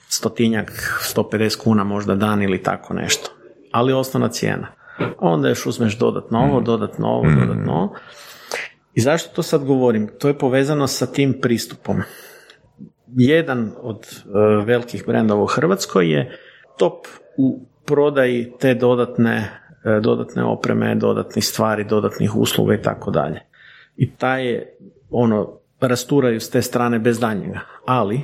Speaker 3: stotinjak, 150 kuna možda dan ili tako nešto. Ali osnovna cijena onda još uzmeš dodatno ovo, dodatno ovo, mm. dodatno ovo. I zašto to sad govorim? To je povezano sa tim pristupom. Jedan od uh, velikih brendova u Hrvatskoj je top u prodaji te dodatne, uh, dodatne opreme, dodatnih stvari, dodatnih usluga i tako dalje. I taj je, ono, rasturaju s te strane bez danjega. Ali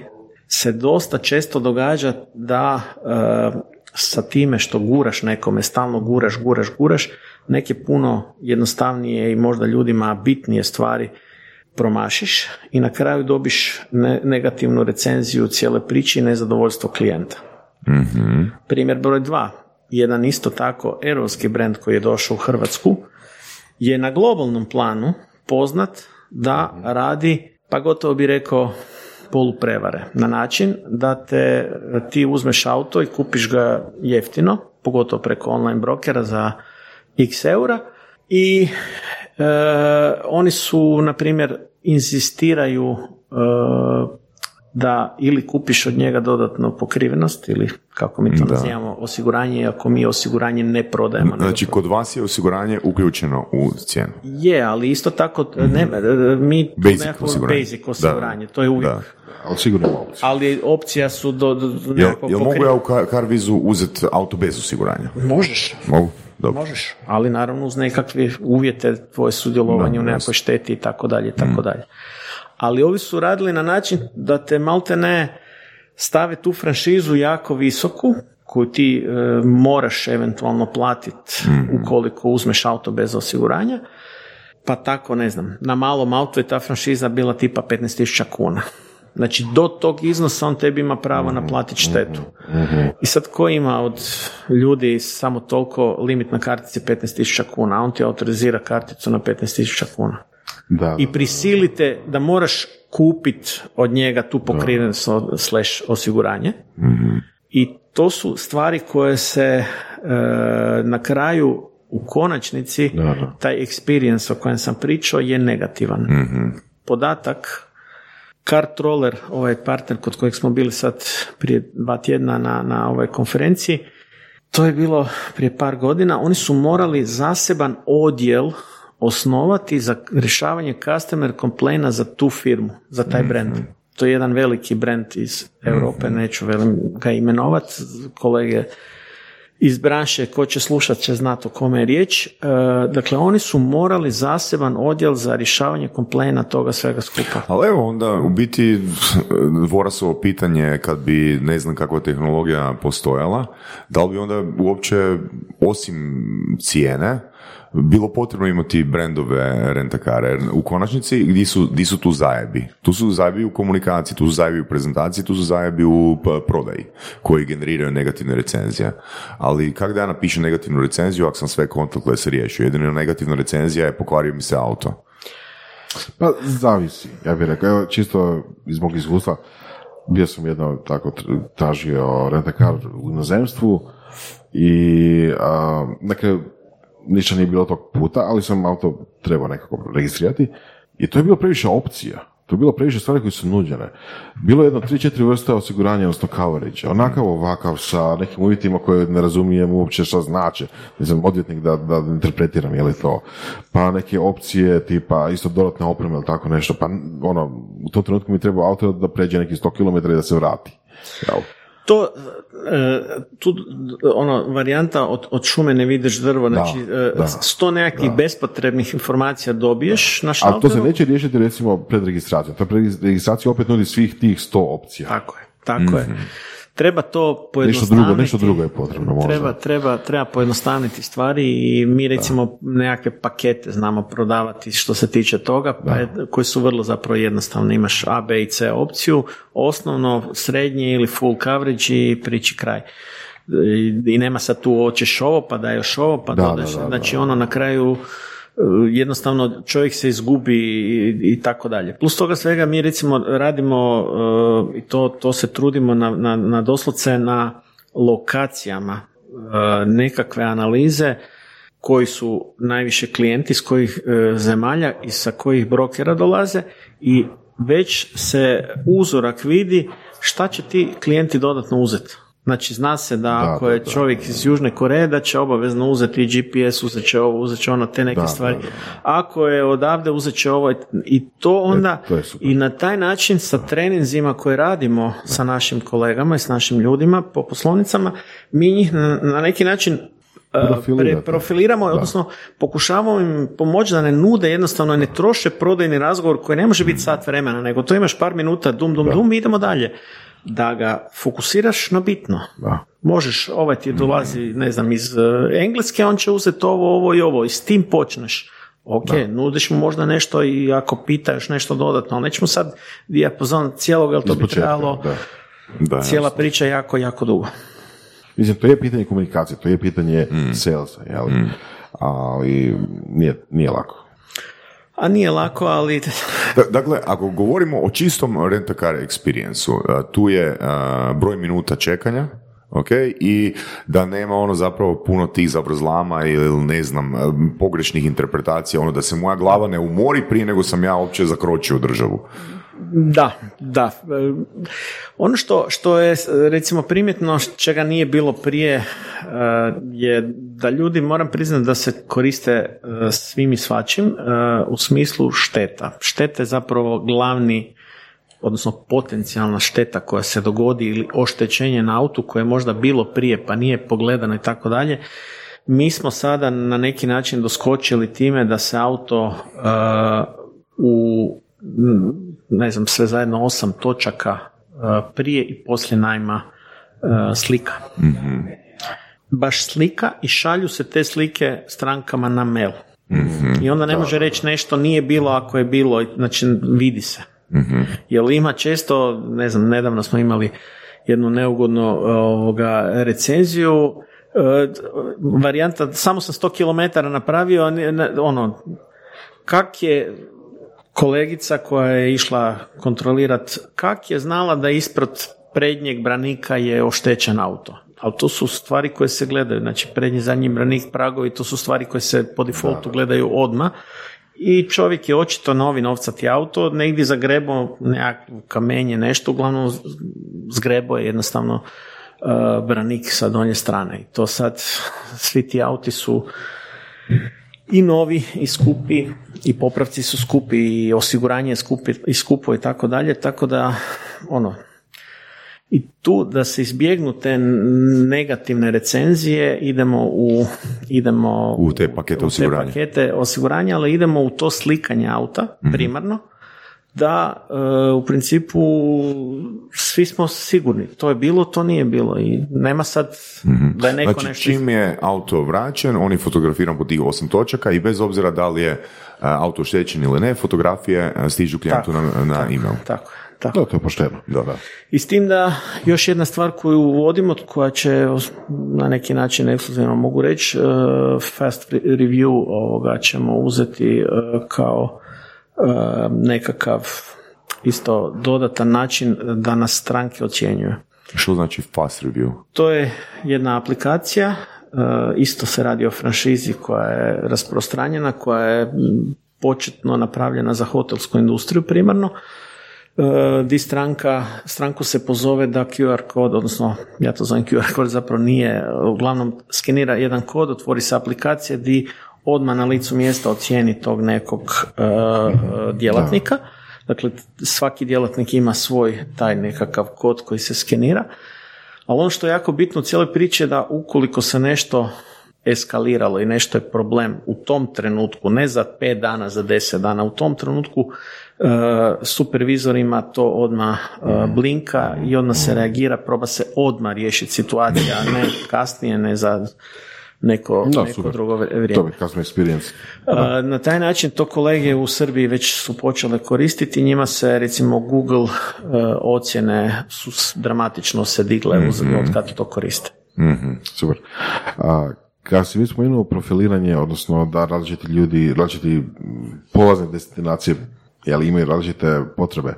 Speaker 3: se dosta često događa da uh, sa time što guraš nekome, stalno guraš, guraš, guraš, neke puno jednostavnije i možda ljudima bitnije stvari promašiš i na kraju dobiš negativnu recenziju cijele priče i nezadovoljstvo klijenta.
Speaker 2: mm
Speaker 3: Primjer broj dva. Jedan isto tako erovski brand koji je došao u Hrvatsku je na globalnom planu poznat da radi, pa gotovo bi rekao, poluprevare na način da te ti uzmeš auto i kupiš ga jeftino, pogotovo preko online brokera za x eura i e, oni su, na primjer, inzistiraju e, da ili kupiš od njega dodatnu pokrivenost ili kako mi to nazivamo osiguranje, ako mi osiguranje ne prodajemo.
Speaker 2: Znači, kod vas je osiguranje uključeno u cijenu.
Speaker 3: Je, ali isto tako ne, mi tu
Speaker 2: Basic
Speaker 3: nekako-
Speaker 2: osiguranje.
Speaker 3: basic osiguranje, to je uvijek.
Speaker 2: Da.
Speaker 4: Ali sigurno ima opcija.
Speaker 3: Ali opcija su do, do,
Speaker 2: Jel, jel mogu ja u Carvizu uzeti auto bez osiguranja?
Speaker 3: Možeš,
Speaker 2: Mogu? Dobro.
Speaker 3: možeš, ali naravno uz nekakve uvjete tvoje sudjelovanje
Speaker 2: Da,
Speaker 3: u nekakvoj šteti i tako dalje i tako dalje. Ali ovi su radili na način da te malte ne stave tu franšizu jako visoku koju ti e, moraš eventualno platiti ukoliko uzmeš auto bez osiguranja. Pa tako, ne znam, na malom autu je ta franšiza bila tipa 15.000 kuna. Znači, do tog iznosa on tebi ima pravo naplatiti štetu. I sad ko ima od ljudi samo toliko limit na kartici 15.000 kuna, a on ti autorizira karticu na 15.000 kuna.
Speaker 4: Da,
Speaker 3: I prisilite da moraš kupiti od njega tu pokrivenost slash osiguranje. I to su stvari koje se e, na kraju u konačnici
Speaker 4: Da, da.
Speaker 3: taj experience o kojem sam pričao je negativan. Podatak Kart Roller, ovaj partner kod kojeg smo bili sad prije dva tjedna na, na ovoj konferenciji, to je bilo prije par godina, oni su morali zaseban odjel osnovati za rješavanje customer complaina za tu firmu, za taj brand. To je jedan veliki brand iz Europe, neću velim ga imenovat, kolege iz branše, ko će slušat će znati o kome je riječ. E, dakle, oni su morali zaseban odjel za rješavanje komplena toga svega skupa.
Speaker 2: Ali evo onda u biti Vorasovo pitanje kad bi ne znam kakva tehnologija postojala, da li bi onda uopće osim cijene bilo potrebno imati brendove rentakare. U konačnici gdje su, gdje su tu zajebi? Tu su zajebi u komunikaciji, tu su zajebi u prezentaciji, tu su zajebi u prodaji koji generiraju negativne recenzije. Ali kako da ja napišem negativnu recenziju ako sam sve contactless riješio? Jedino negativna recenzija je pokvario mi se auto.
Speaker 4: Pa zavisi, ja bih rekao, evo čisto iz mog iskustva, bio sam jedno tako tr- tražio rentakar u inozemstvu i a, dakle, ništa nije bilo tog puta, ali sam auto trebao nekako registrirati i to je bilo previše opcija. To je bilo previše stvari koje su nuđene. Bilo je jedno tri, četiri vrste osiguranja, odnosno coverage. Onakav, ovakav, sa nekim uvjetima koje ne razumijem uopće šta znače. Znam, odvjetnik da, da interpretiram je li to. Pa neke opcije tipa isto dodatna oprema ili tako nešto. Pa ono, u tom trenutku mi treba auto da pređe nekih 100 km i da se vrati. Jel?
Speaker 3: To, e, tu, ono, varijanta od, od šume ne vidiš drvo, znači e,
Speaker 4: da,
Speaker 3: sto nekakvih bespotrebnih informacija dobiješ na
Speaker 4: Ali
Speaker 3: šalteru.
Speaker 4: to se neće riješiti recimo pred registracijom. Ta registracija opet nudi svih tih 100 opcija.
Speaker 3: Tako je, tako je. Treba to
Speaker 4: Nešto
Speaker 3: pojednostaviti.
Speaker 4: drugo, nešto drugo je potrebno možda.
Speaker 3: Treba, treba, treba pojednostavniti stvari i mi recimo nekakve pakete znamo prodavati što se tiče toga, pa je- koji su vrlo zapravo jednostavni. Imaš A, B i C opciju, osnovno, srednje ili full coverage i priči kraj. I, nema sad tu hoćeš ovo, pa da još ovo, pa
Speaker 4: Da,
Speaker 3: dodaš.
Speaker 4: da, da,
Speaker 3: znači
Speaker 4: da.
Speaker 3: ono na kraju jednostavno čovjek se izgubi i, i tako dalje. Plus toga svega mi recimo radimo e, i to, to se trudimo na, na, na doslovce na lokacijama e, nekakve analize koji su najviše klijenti, s kojih e, zemalja i sa kojih brokera dolaze i već se uzorak vidi šta će ti klijenti dodatno uzeti. Znači, zna se da ako je
Speaker 4: da, da,
Speaker 3: čovjek iz Južne Koreje, da će obavezno uzeti i GPS, uzet će ovo, uzet će ono, te neke
Speaker 4: Da,
Speaker 3: stvari.
Speaker 4: da, da.
Speaker 3: Ako je odavde, uzet će ovo i to onda,
Speaker 4: E, to
Speaker 3: i na taj način sa treninzima koje radimo sa našim kolegama i s našim ljudima po poslovnicama, mi njih na, na neki način pre- profiliramo, odnosno pokušavamo im pomoći da ne nude jednostavno ne troše prodajni razgovor koji ne može biti sat vremena, nego to imaš par minuta, dum, dum, dum i idemo dalje. Da ga fokusiraš na bitno.
Speaker 4: Da.
Speaker 3: Možeš, ovaj ti dolazi, ne znam, iz uh, Engleske, on će uzeti ovo, ovo i ovo i s tim počneš. Ok, nudiš mu možda nešto i ako pita još nešto dodatno, ali nećemo sad dijapazon cijelog, jer to bi trebalo
Speaker 4: da.
Speaker 2: Da,
Speaker 3: cijela priča jako, jako dugo.
Speaker 4: Mislim, to je pitanje komunikacije, to je pitanje salesa, jel? Ali nije, nije lako.
Speaker 3: A nije lako, ali
Speaker 2: Da- Dakle, ako govorimo o čistom experience tu je broj minuta čekanja, ok, i da nema ono zapravo puno tih zavrzlama ili ne znam, pogrešnih interpretacija, ono da se moja glava ne umori prije nego sam ja uopće zakročio državu.
Speaker 3: Da, da. E, Ono što, što je recimo primjetno čega nije bilo prije e, je da ljudi moram priznati da se koriste e, svim i svačim u smislu šteta. Šteta je zapravo glavni odnosno potencijalna šteta koja se dogodi ili oštećenje na autu koje je možda bilo prije pa nije pogledano i tako dalje. Mi smo sada na neki način doskočili time da se auto u ne znam, sve zajedno osam točaka uh, prije i poslije najma uh, slika. mm Baš slika i šalju se te slike strankama na mail. mm I onda ne može reći nešto nije bilo ako je bilo, znači vidi se. mm Jer ima često, ne znam, nedavno smo imali jednu neugodnu uh, ovoga, recenziju, varijanta, samo sam 100 km napravio, ono, kak je kolegica koja je išla kontrolirati kak je znala da ispred prednjeg branika je oštećen auto. Ali to su stvari koje se gledaju, znači prednji, zadnji branik, pragovi, to su stvari koje se po defaultu gledaju odmah. I čovjek je očito novi novcati auto, negdje zagrebo nekakvo kamenje, nešto, uglavnom zgrebo je jednostavno uh, branik sa donje strane. I to sad, svi ti auti su i novi i skupi i popravci su skupi i osiguranje je skupi i skupo i tako dalje, tako da ono i tu da se izbjegnu te negativne recenzije idemo u idemo
Speaker 2: u te pakete osiguranja.
Speaker 3: pakete osiguranja, ali idemo u to slikanje auta mhm. primarno da e, u principu svi smo sigurni. To je bilo, to nije bilo i nema sad mm da je neko
Speaker 2: znači,
Speaker 3: nešto...
Speaker 2: čim je auto vraćen, on je fotografiran po tih osam točaka i bez obzira da li je e, auto oštećen ili ne, fotografije e, stižu klijentu na, na
Speaker 3: tako,
Speaker 2: email.
Speaker 3: Tako, tako.
Speaker 4: Da, to je pošteno.
Speaker 2: Da, da.
Speaker 3: I s tim da još jedna stvar koju uvodimo, koja će na neki način ekskluzivno mogu reći, fast review ovoga ćemo uzeti kao nekakav isto dodatan način da nas stranke ocjenjuju.
Speaker 2: Što znači fast review?
Speaker 3: To je jedna aplikacija, e, isto se radi o franšizi koja je rasprostranjena, koja je početno napravljena za hotelsku industriju primarno, e, di stranka, stranku se pozove da QR kod, odnosno ja to zovem QR kod, zapravo nije, uglavnom skenira jedan kod, otvori se aplikacija di odmah na licu mjesta ocijeni tog nekog uh, djelatnika. Dakle, svaki djelatnik ima svoj taj nekakav kod koji se skenira. Ali ono što je jako bitno u cijeloj priči je da ukoliko se nešto eskaliralo i nešto je problem u tom trenutku, ne za pet dana, za deset dana, u tom trenutku uh, supervizorima to odmah blinka i odmah se reagira, proba se odmah riješiti situacija, a ne kasnije, ne za neko,
Speaker 4: da,
Speaker 3: neko drugo vrijeme.
Speaker 4: To experience.
Speaker 3: Na taj način to kolege u Srbiji već su počele koristiti, njima se recimo Google e, ocjene su dramatično se digle mm-hmm. od kad to koriste.
Speaker 4: mm Super. A, kad si mi spomenuo profiliranje, odnosno da različiti ljudi, različiti polazne destinacije, jel imaju različite potrebe,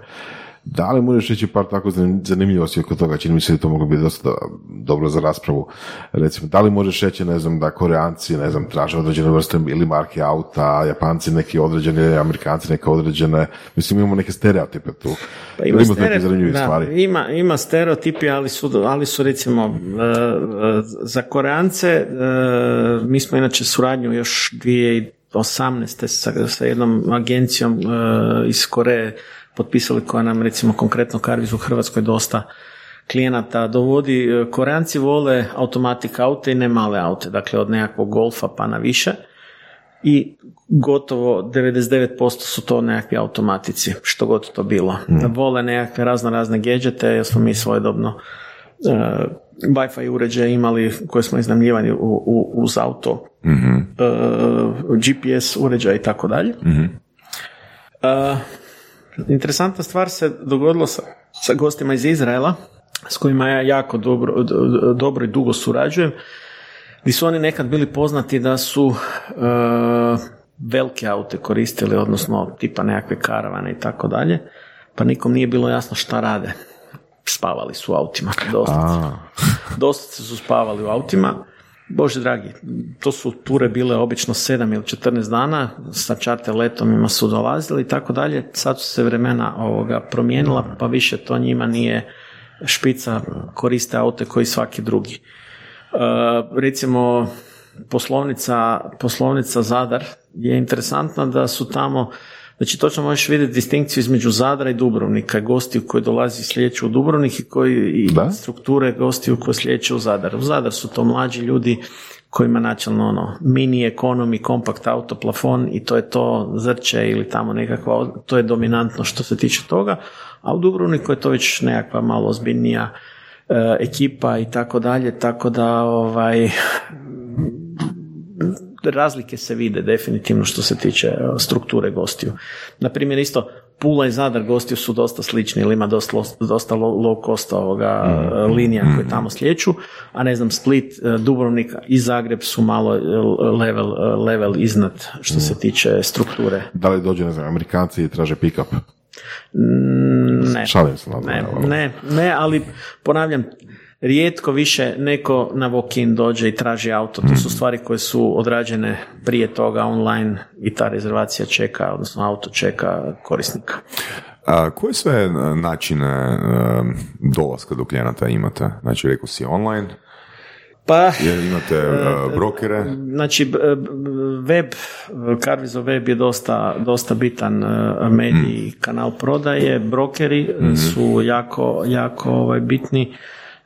Speaker 4: da li možeš reći par tako zanimljivosti oko toga, čini mi se da to moglo biti dosta dobro za raspravu. Recimo, da li možeš reći, ne znam, da koreanci, ne znam, traže određene vrste ili marke auta, japanci neki određene, amerikanci neke određene, mislim imamo neke stereotipe tu.
Speaker 3: Pa ima, stvari. ima, ima stereotipi, ali su, ali su recimo e, za koreance, e, mi smo inače suradnju još 2018. sa, sa jednom agencijom iz Koreje potpisali koja nam recimo konkretno Karviz u Hrvatskoj dosta klijenata dovodi. E, Koreanci vole automatik aute i ne male aute, dakle od nekakvog golfa pa na više i gotovo 99% su to nekakvi automatici, što god to bilo. Mm. Vole nekakve razno razne gadgete, jer smo mi svojedobno uh, Wi-Fi uređaje imali koje smo iznajmljivali u, u, uz auto, mm-hmm. uh, GPS uređaj i tako dalje. Mhm. Interesantna stvar se dogodila sa, sa gostima iz Izraela, s kojima ja jako dobro, dobro i dugo surađujem, gdje su oni nekad bili poznati da su uh, velike aute koristili, odnosno tipa nekakve karavane i tako dalje, pa nikom nije bilo jasno šta rade. Spavali su u autima, dosta. dosta su spavali u autima Bože dragi, to su ture bile obično 7 ili 14 dana, sa čarter letomima su dolazili i tako dalje. Sad su se vremena ovoga promijenila, pa više to njima nije špica, koriste aute koji svaki drugi. E, recimo, poslovnica, poslovnica Zadar je interesantna da su tamo Znači točno možeš vidjeti distinkciju između Zadra i Dubrovnika, gostiju koji dolazi slijeću u Dubrovnik i koji i
Speaker 4: Da?
Speaker 3: strukture gostiju koji slijeću u Zadar. U Zadar su to mlađi ljudi kojima načelno ono mini ekonomi, kompakt auto, plafon i to je to zrče ili tamo nekakva, to je dominantno što se tiče toga, a u Dubrovniku je to već nekakva malo ozbiljnija e, ekipa i tako dalje, tako da ovaj razlike se vide definitivno što se tiče e, strukture gostiju. Na primjer isto Pula i Zadar gostiju su dosta slični ili ima dosta, dosta low, cost ovoga e, linija koje tamo slijeću, a ne znam Split, e, Dubrovnik i Zagreb su malo level, level iznad što se tiče strukture.
Speaker 4: Da li dođe, ne znam, Amerikanci i traže pick-up?
Speaker 3: Mm, Ne.
Speaker 4: Šalim se
Speaker 3: Ne, ne, ne, ali ponavljam, rijetko više neko na walk-in dođe i traži auto. To su stvari koje su odrađene prije toga online i ta rezervacija čeka, odnosno auto čeka korisnika.
Speaker 2: A koje sve e, načine e, dolaska do klijenata imate? Znači, rekao si online,
Speaker 3: Pa,
Speaker 2: jer imate e, brokere,
Speaker 3: znači, web, Carvizo web je dosta, dosta bitan medij i kanal prodaje, brokeri su jako, jako ovaj, bitni.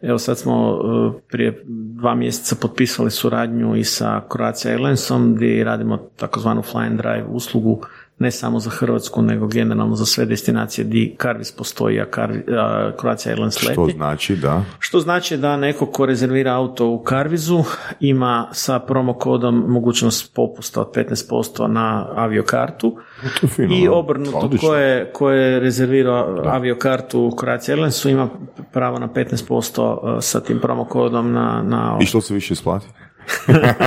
Speaker 3: Evo sad smo e, prije dva mjeseca potpisali suradnju i sa Croatia Airlinesom gdje radimo takozvanu fly and drive uslugu ne samo za Hrvatsku nego generalno za sve destinacije gdje Carvis postoji, a, Carvi- a Croatia Airlines leti.
Speaker 2: što znači da
Speaker 3: Što znači da neko ko rezervira auto u Karvizu ima sa promo kodom mogućnost popusta od 15% na aviokartu
Speaker 2: fino,
Speaker 3: i obrnuto ko je, ko je rezervirao aviokartu u Croatia Airlinesu ima pravo na 15% sa tim promo kodom na, na
Speaker 2: I što se više isplati?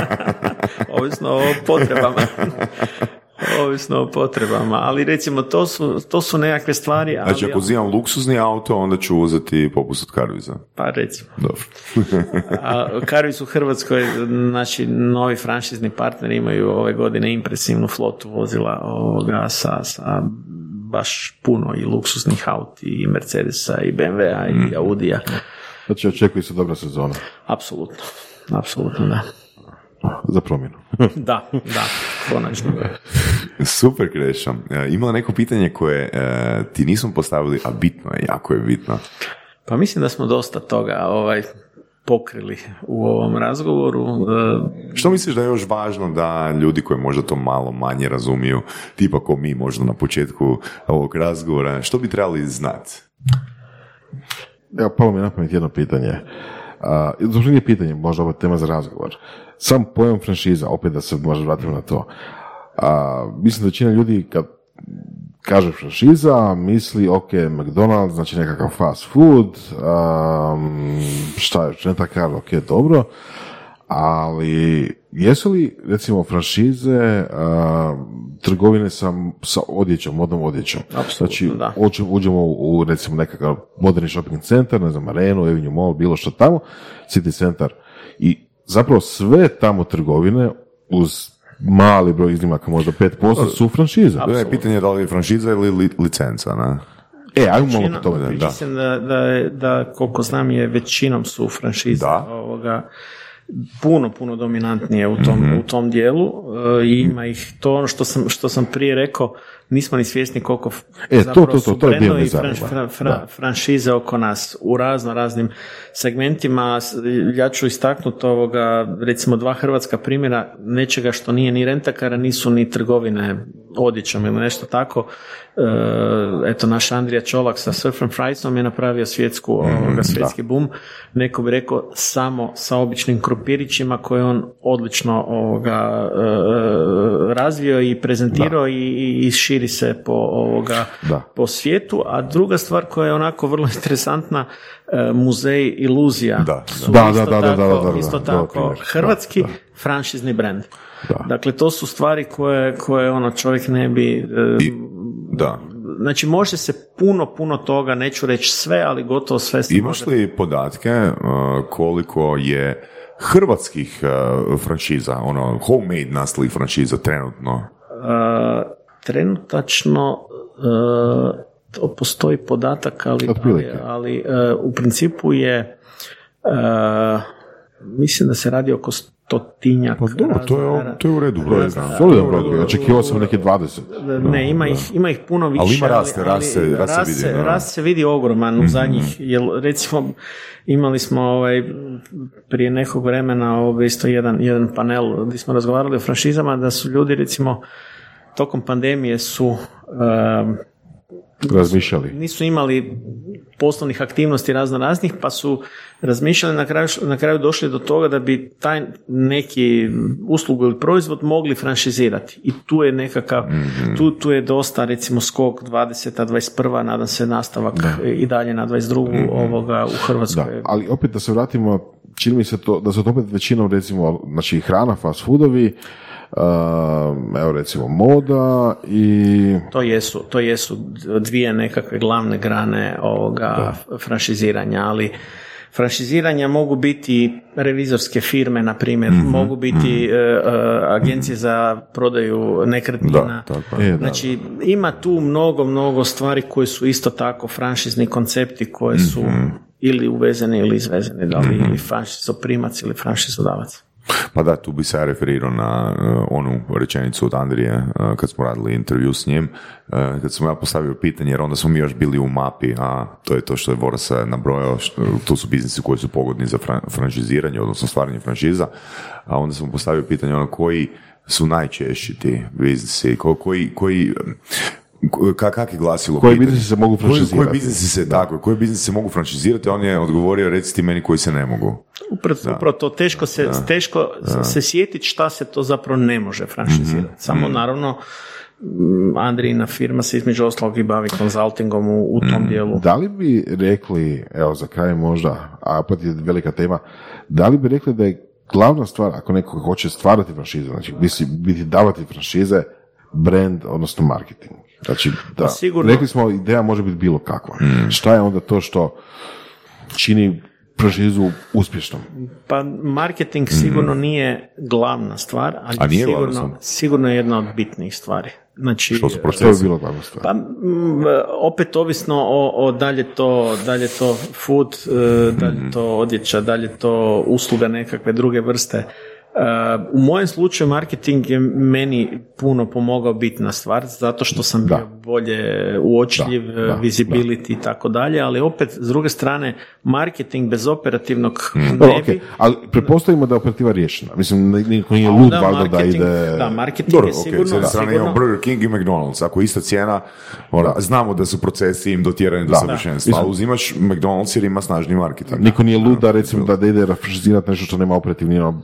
Speaker 3: ovisno o potrebama. ovisno o potrebama, ali recimo to su, to su nekakve stvari, ali
Speaker 2: Znači, ako uzimam luksuzni auto, onda ću uzeti popust od Carviza.
Speaker 3: pa recimo.
Speaker 2: Dobro.
Speaker 3: A Carvis u Hrvatskoj, naši novi franšizni partneri imaju ove godine impresivnu flotu vozila ovoga sa, sa baš puno i luksuznih auti i Mercedesa i BMW-a i Audija.
Speaker 4: Znači, očekuje se dobra sezona
Speaker 3: Apsolutno. Apsolutno da.
Speaker 4: za promjenu.
Speaker 3: Da, da, konačno.
Speaker 2: Super, Krešo. E, Ima neko pitanje koje e, ti nismo postavili, a bitno je, jako je bitno?
Speaker 3: Pa mislim da smo dosta toga ovaj, pokrili u ovom razgovoru. E,
Speaker 2: Što misliš da je još važno da ljudi koji možda to malo manje razumiju, tipa ko mi možda na početku ovog razgovora, što bi trebali znati?
Speaker 4: Evo, palo mi je na pamet jedno pitanje. Uh, nije pitanje, možda ovo tema za razgovor. Sam pojam franšiza, opet da se možda vratimo na to. A, mislim da većina ljudi kad kaže franšiza, misli, ok, McDonald's, znači nekakav fast food, um, šta je, rentakar, ok, dobro, ali jesu li, recimo, franšize a, trgovine sa, sa odjećom, modnom odjećom? Znači,
Speaker 3: da.
Speaker 4: Uđemo u, u, recimo, nekakav moderni shopping centar, ne znam, Arenu, Avenue Mall, bilo što tamo, City Centar, i zapravo sve tamo trgovine, uz mali broj iznimaka, možda 5%, su franšize.
Speaker 2: To je pitanje da li je franšiza ili li, licenca, ne?
Speaker 4: E, ajmo malo po tome. Da.
Speaker 3: Mislim da, da, je- da koliko znam je većinom su franšize
Speaker 2: Da.
Speaker 3: ovoga, puno, puno dominantnije u tom,
Speaker 2: Mhm.
Speaker 3: u tom dijelu e, i ima ih to ono što sam, što sam prije rekao, nismo ni svjesni koliko
Speaker 4: E, to, to, to, to je
Speaker 3: i
Speaker 4: Da.
Speaker 3: franšize oko nas u razno raznim segmentima. Ja ću istaknuti ovoga, recimo dva hrvatska primjera nečega što nije ni rentakara, nisu ni trgovine odjećom ili nešto tako. E, eto, naš Andrija Čolak sa Surf and Friesom je napravio svjetsku, ovoga, svjetski boom. Neko bi rekao samo sa običnim krumpirićima koje on odlično ovoga, e, razvio i prezentirao i, i, i širi se po ovoga
Speaker 4: Da.
Speaker 3: po svijetu, a druga stvar koja je onako vrlo interesantna, e, muzej Iluzija.
Speaker 2: Da.
Speaker 3: su
Speaker 4: Da,
Speaker 3: isto
Speaker 4: da, da, da,
Speaker 3: tako,
Speaker 4: da, da, da,
Speaker 3: isto tako hrvatski
Speaker 4: Da,
Speaker 3: franšizni brand.
Speaker 4: Da.
Speaker 3: Dakle, to su stvari koje, koje ono čovjek ne bi... e,
Speaker 2: I, da.
Speaker 3: Znači, može se puno, puno toga, neću reći sve, ali gotovo sve se
Speaker 2: Imaš
Speaker 3: može
Speaker 2: li podatke uh, koliko je hrvatskih franšiza, ono, homemade nastalih franšiza trenutno?
Speaker 3: Uh, trenutačno uh, to postoji podatak, ali, ali, ali uh, u principu je uh, mislim da se radi oko stotinjak.
Speaker 2: Pa dobro, to je, to je u redu broj.
Speaker 4: Solidan broj, očekivao sam neke 20.
Speaker 3: Ne, ima ih, ima ih puno više.
Speaker 2: Ali ima raste, raste,
Speaker 3: ali
Speaker 2: raste vidi,
Speaker 3: se-
Speaker 2: da.
Speaker 3: rast se vidi ogroman
Speaker 2: Mhm.
Speaker 3: u zadnjih, jer recimo imali smo ovaj, prije nekog vremena ovaj, isto jedan, jedan panel gdje smo razgovarali o franšizama, da su ljudi recimo tokom pandemije su um,
Speaker 4: Razmišljali.
Speaker 3: nisu imali poslovnih aktivnosti razno raznih, pa su razmišljali na kraju, na kraju došli do toga da bi taj neki uslugu ili proizvod mogli franšizirati. I tu je nekakav, tu, tu je dosta recimo skok 20. 21. nadam se nastavak i dalje na 22. ovoga u
Speaker 4: Da,
Speaker 3: Hrvatskoj.
Speaker 4: ali opet da se vratimo, čini mi se to, da su to opet većinom recimo, znači hrana, fast foodovi, evo recimo moda i
Speaker 3: To jesu, to jesu dvije nekakve glavne grane ovoga franšiziranja, ali franšiziranja mogu biti revizorske firme, na primjer, mogu biti e, agencije za prodaju nekretnina.
Speaker 2: Da, tako
Speaker 4: E, da,
Speaker 3: Znači, ima tu mnogo, mnogo stvari koje su isto tako franšizni koncepti koje su ili uvezeni ili izvezeni, da li ili franšizoprimac ili franšizodavac.
Speaker 2: Pa da, tu bi se ja referirao na uh, onu rečenicu od Andrije uh, kad smo radili intervju s njim, uh, kad sam ja postavio pitanje, jer onda smo mi još bili u mapi, a to je to što je Boras uh, nabrojao, što, to su biznisi koji su pogodni za fran- franšiziranje, odnosno stvaranje franšiza, a onda sam postavio pitanje ono koji su najčešći ti biznisi, ko- koji, koji ko- ka- kak je glasilo
Speaker 4: Koji biznisi se mogu
Speaker 2: Koji-
Speaker 4: franšizirati?
Speaker 2: Koji biznisi se, tako, koji biznisi se mogu franšizirati, on je odgovorio, reci ti meni koji se ne mogu.
Speaker 3: Upravo, upravo to teško se, teško se sjetiti šta se to zapravo ne može franšizirati.
Speaker 2: Mhm.
Speaker 3: Samo naravno m, Andrijina firma se između ostalog i bavi konzultingom u, u
Speaker 2: Mhm.
Speaker 3: tom dijelu.
Speaker 4: Da li bi rekli, evo za kraj možda, a opet je velika tema, da li bi rekli da je glavna stvar, ako neko hoće stvarati franšize, znači biti, biti davati franšize, brand, odnosno marketing. Znači, da,
Speaker 3: Pa sigurno.
Speaker 4: rekli smo, ideja može biti bilo kakva. Šta je onda to što čini franšizu uspješnom?
Speaker 3: Pa marketing sigurno nije glavna stvar, ali.
Speaker 2: A nije glavna
Speaker 3: sigurno,
Speaker 2: stvar?
Speaker 3: sigurno je jedna od bitnijih stvari. Znači,
Speaker 2: Što su
Speaker 4: je
Speaker 2: procesi?
Speaker 4: bilo glavna stvar.
Speaker 3: Pa mm, opet ovisno o, o dalje to, dalje to food, e, dalje to odjeća, dalje to usluga nekakve druge vrste. E, U mojem slučaju marketing je meni puno pomogao bitna stvar, zato što sam bio bolje uočljiv,
Speaker 4: Da, da,
Speaker 3: visibility i tako dalje, ali opet s druge strane marketing bez operativnog
Speaker 4: Dobro,
Speaker 3: ne
Speaker 4: ok,
Speaker 3: bi...
Speaker 4: ali pretpostavimo da je operativa riješena. Mislim, niko nije lud
Speaker 3: Da,
Speaker 4: valjda da
Speaker 3: marketing-
Speaker 4: ide...
Speaker 3: Da, marketing
Speaker 2: Dobro,
Speaker 3: je sigurno...
Speaker 2: s jedne strane imamo Burger King i McDonald's. Ako je ista cijena, ona, znamo da su procesi im dotjerani do
Speaker 4: Da.
Speaker 2: savršenstva, ali uzimaš McDonald's jer ima snažni marketing.
Speaker 4: Niko nije lud da recimo da ide franšizirati nešto što nema operativni ono,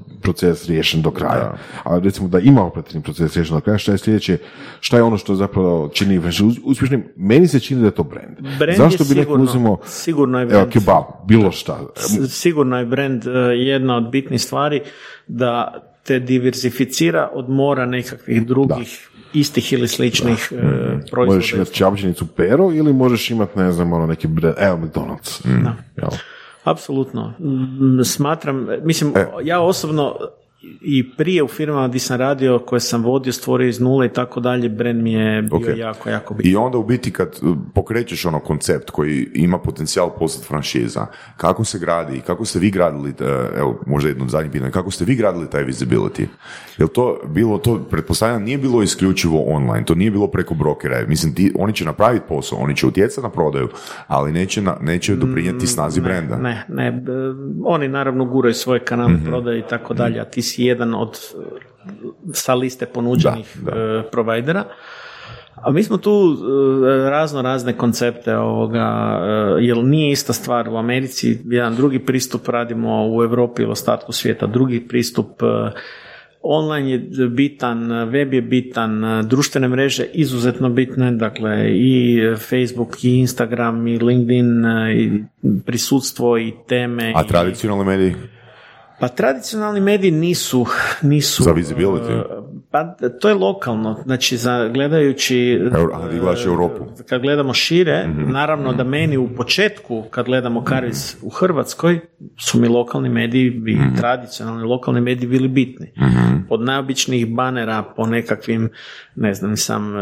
Speaker 4: proces riješen do kraja. Ali recimo da ima operativni proces riješen do kraja, šta je sljedeće, šta je ono što zapravo čini uspješnim? Meni se čini da je to brand.
Speaker 3: Brand
Speaker 4: Zašto
Speaker 3: je
Speaker 4: bi neko
Speaker 3: sigurno-
Speaker 4: uzimao
Speaker 3: sigurno je
Speaker 4: evo,
Speaker 3: brand.
Speaker 4: kebab, bilo šta.
Speaker 3: Sigurno je brand e, jedna od bitnih stvari da te diversificira od mora nekakvih drugih istih ili sličnih e, proizvoda.
Speaker 4: Možeš imati čabđenicu pero ili možeš imati, ne znam, ono neki brand, evo McDonald's. Jel?
Speaker 3: Apsolutno. Mm, Smatram, mislim, ja osobno i prije u firmama gdje sam radio, koje sam vodio, stvorio iz nule i tako dalje, brand mi je bio
Speaker 2: Ok.
Speaker 3: jako, jako bitan.
Speaker 2: I onda u biti kad uh, pokrećeš ono koncept koji ima potencijal postati franšiza, kako se gradi, kako ste vi gradili, uh, evo možda jedno od zadnjih pitanja, kako ste vi gradili taj visibility? Jel to bilo, to pretpostavljam nije bilo isključivo online, to nije bilo preko brokera, mislim ti, oni će napraviti posao, oni će utjecati na prodaju, ali neće, na, neće doprinijeti snazi brenda.
Speaker 3: Ne, ne, oni naravno guraju svoje kanale prodaje i tako dalje, a ti jedan od e, sa liste ponuđenih
Speaker 2: Da, da.
Speaker 3: e, provajdera. A mi smo tu e, razno razne koncepte ovoga, jer nije ista stvar u Americi, jedan drugi pristup radimo u Europi ili ostatku svijeta, drugi pristup Online je bitan, web je bitan, društvene mreže izuzetno bitne, dakle i Facebook, i Instagram, i LinkedIn, i prisutstvo, i teme.
Speaker 2: A tradicionalni mediji?
Speaker 3: Pa tradicionalni mediji nisu... nisu
Speaker 2: Za visibility?
Speaker 3: E, Pa to je lokalno, znači za gledajući
Speaker 2: Euro- gledaš Europu.
Speaker 3: kad gledamo šire, naravno da meni u početku kad gledamo Karvis u Hrvatskoj su mi lokalni mediji i tradicionalni lokalni mediji bili bitni. Od najobičnijih banera po nekakvim, ne znam sam, e,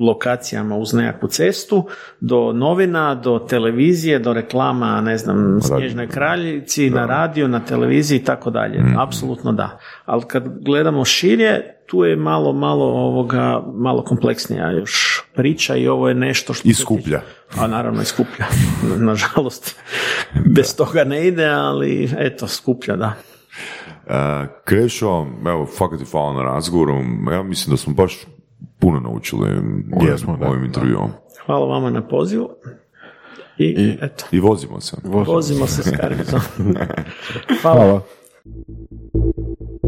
Speaker 3: lokacijama uz nekakvu cestu, do novina, do televizije, do reklama, ne znam, Snježnoj kraljici, na radio, na televiziji i tako dalje. Apsolutno da. Ali kad gledamo širje, tu je malo, malo ovoga, malo kompleksnija još priča i ovo je nešto što...
Speaker 2: I
Speaker 3: se
Speaker 2: skuplja.
Speaker 3: tiče- A naravno i skuplja. Nažalost, bez toga ne ide, ali eto, skuplja, da.
Speaker 2: E, Krešo, evo, fakat ti hvala na razgovoru. Ja mislim da smo baš puno naučili
Speaker 5: Jesmo, da,
Speaker 2: ovim
Speaker 5: da.
Speaker 2: intervjuom.
Speaker 3: Hvala vama na pozivu. I, eto,
Speaker 2: I vozimo se.
Speaker 3: vozimo se s.
Speaker 5: Hvala.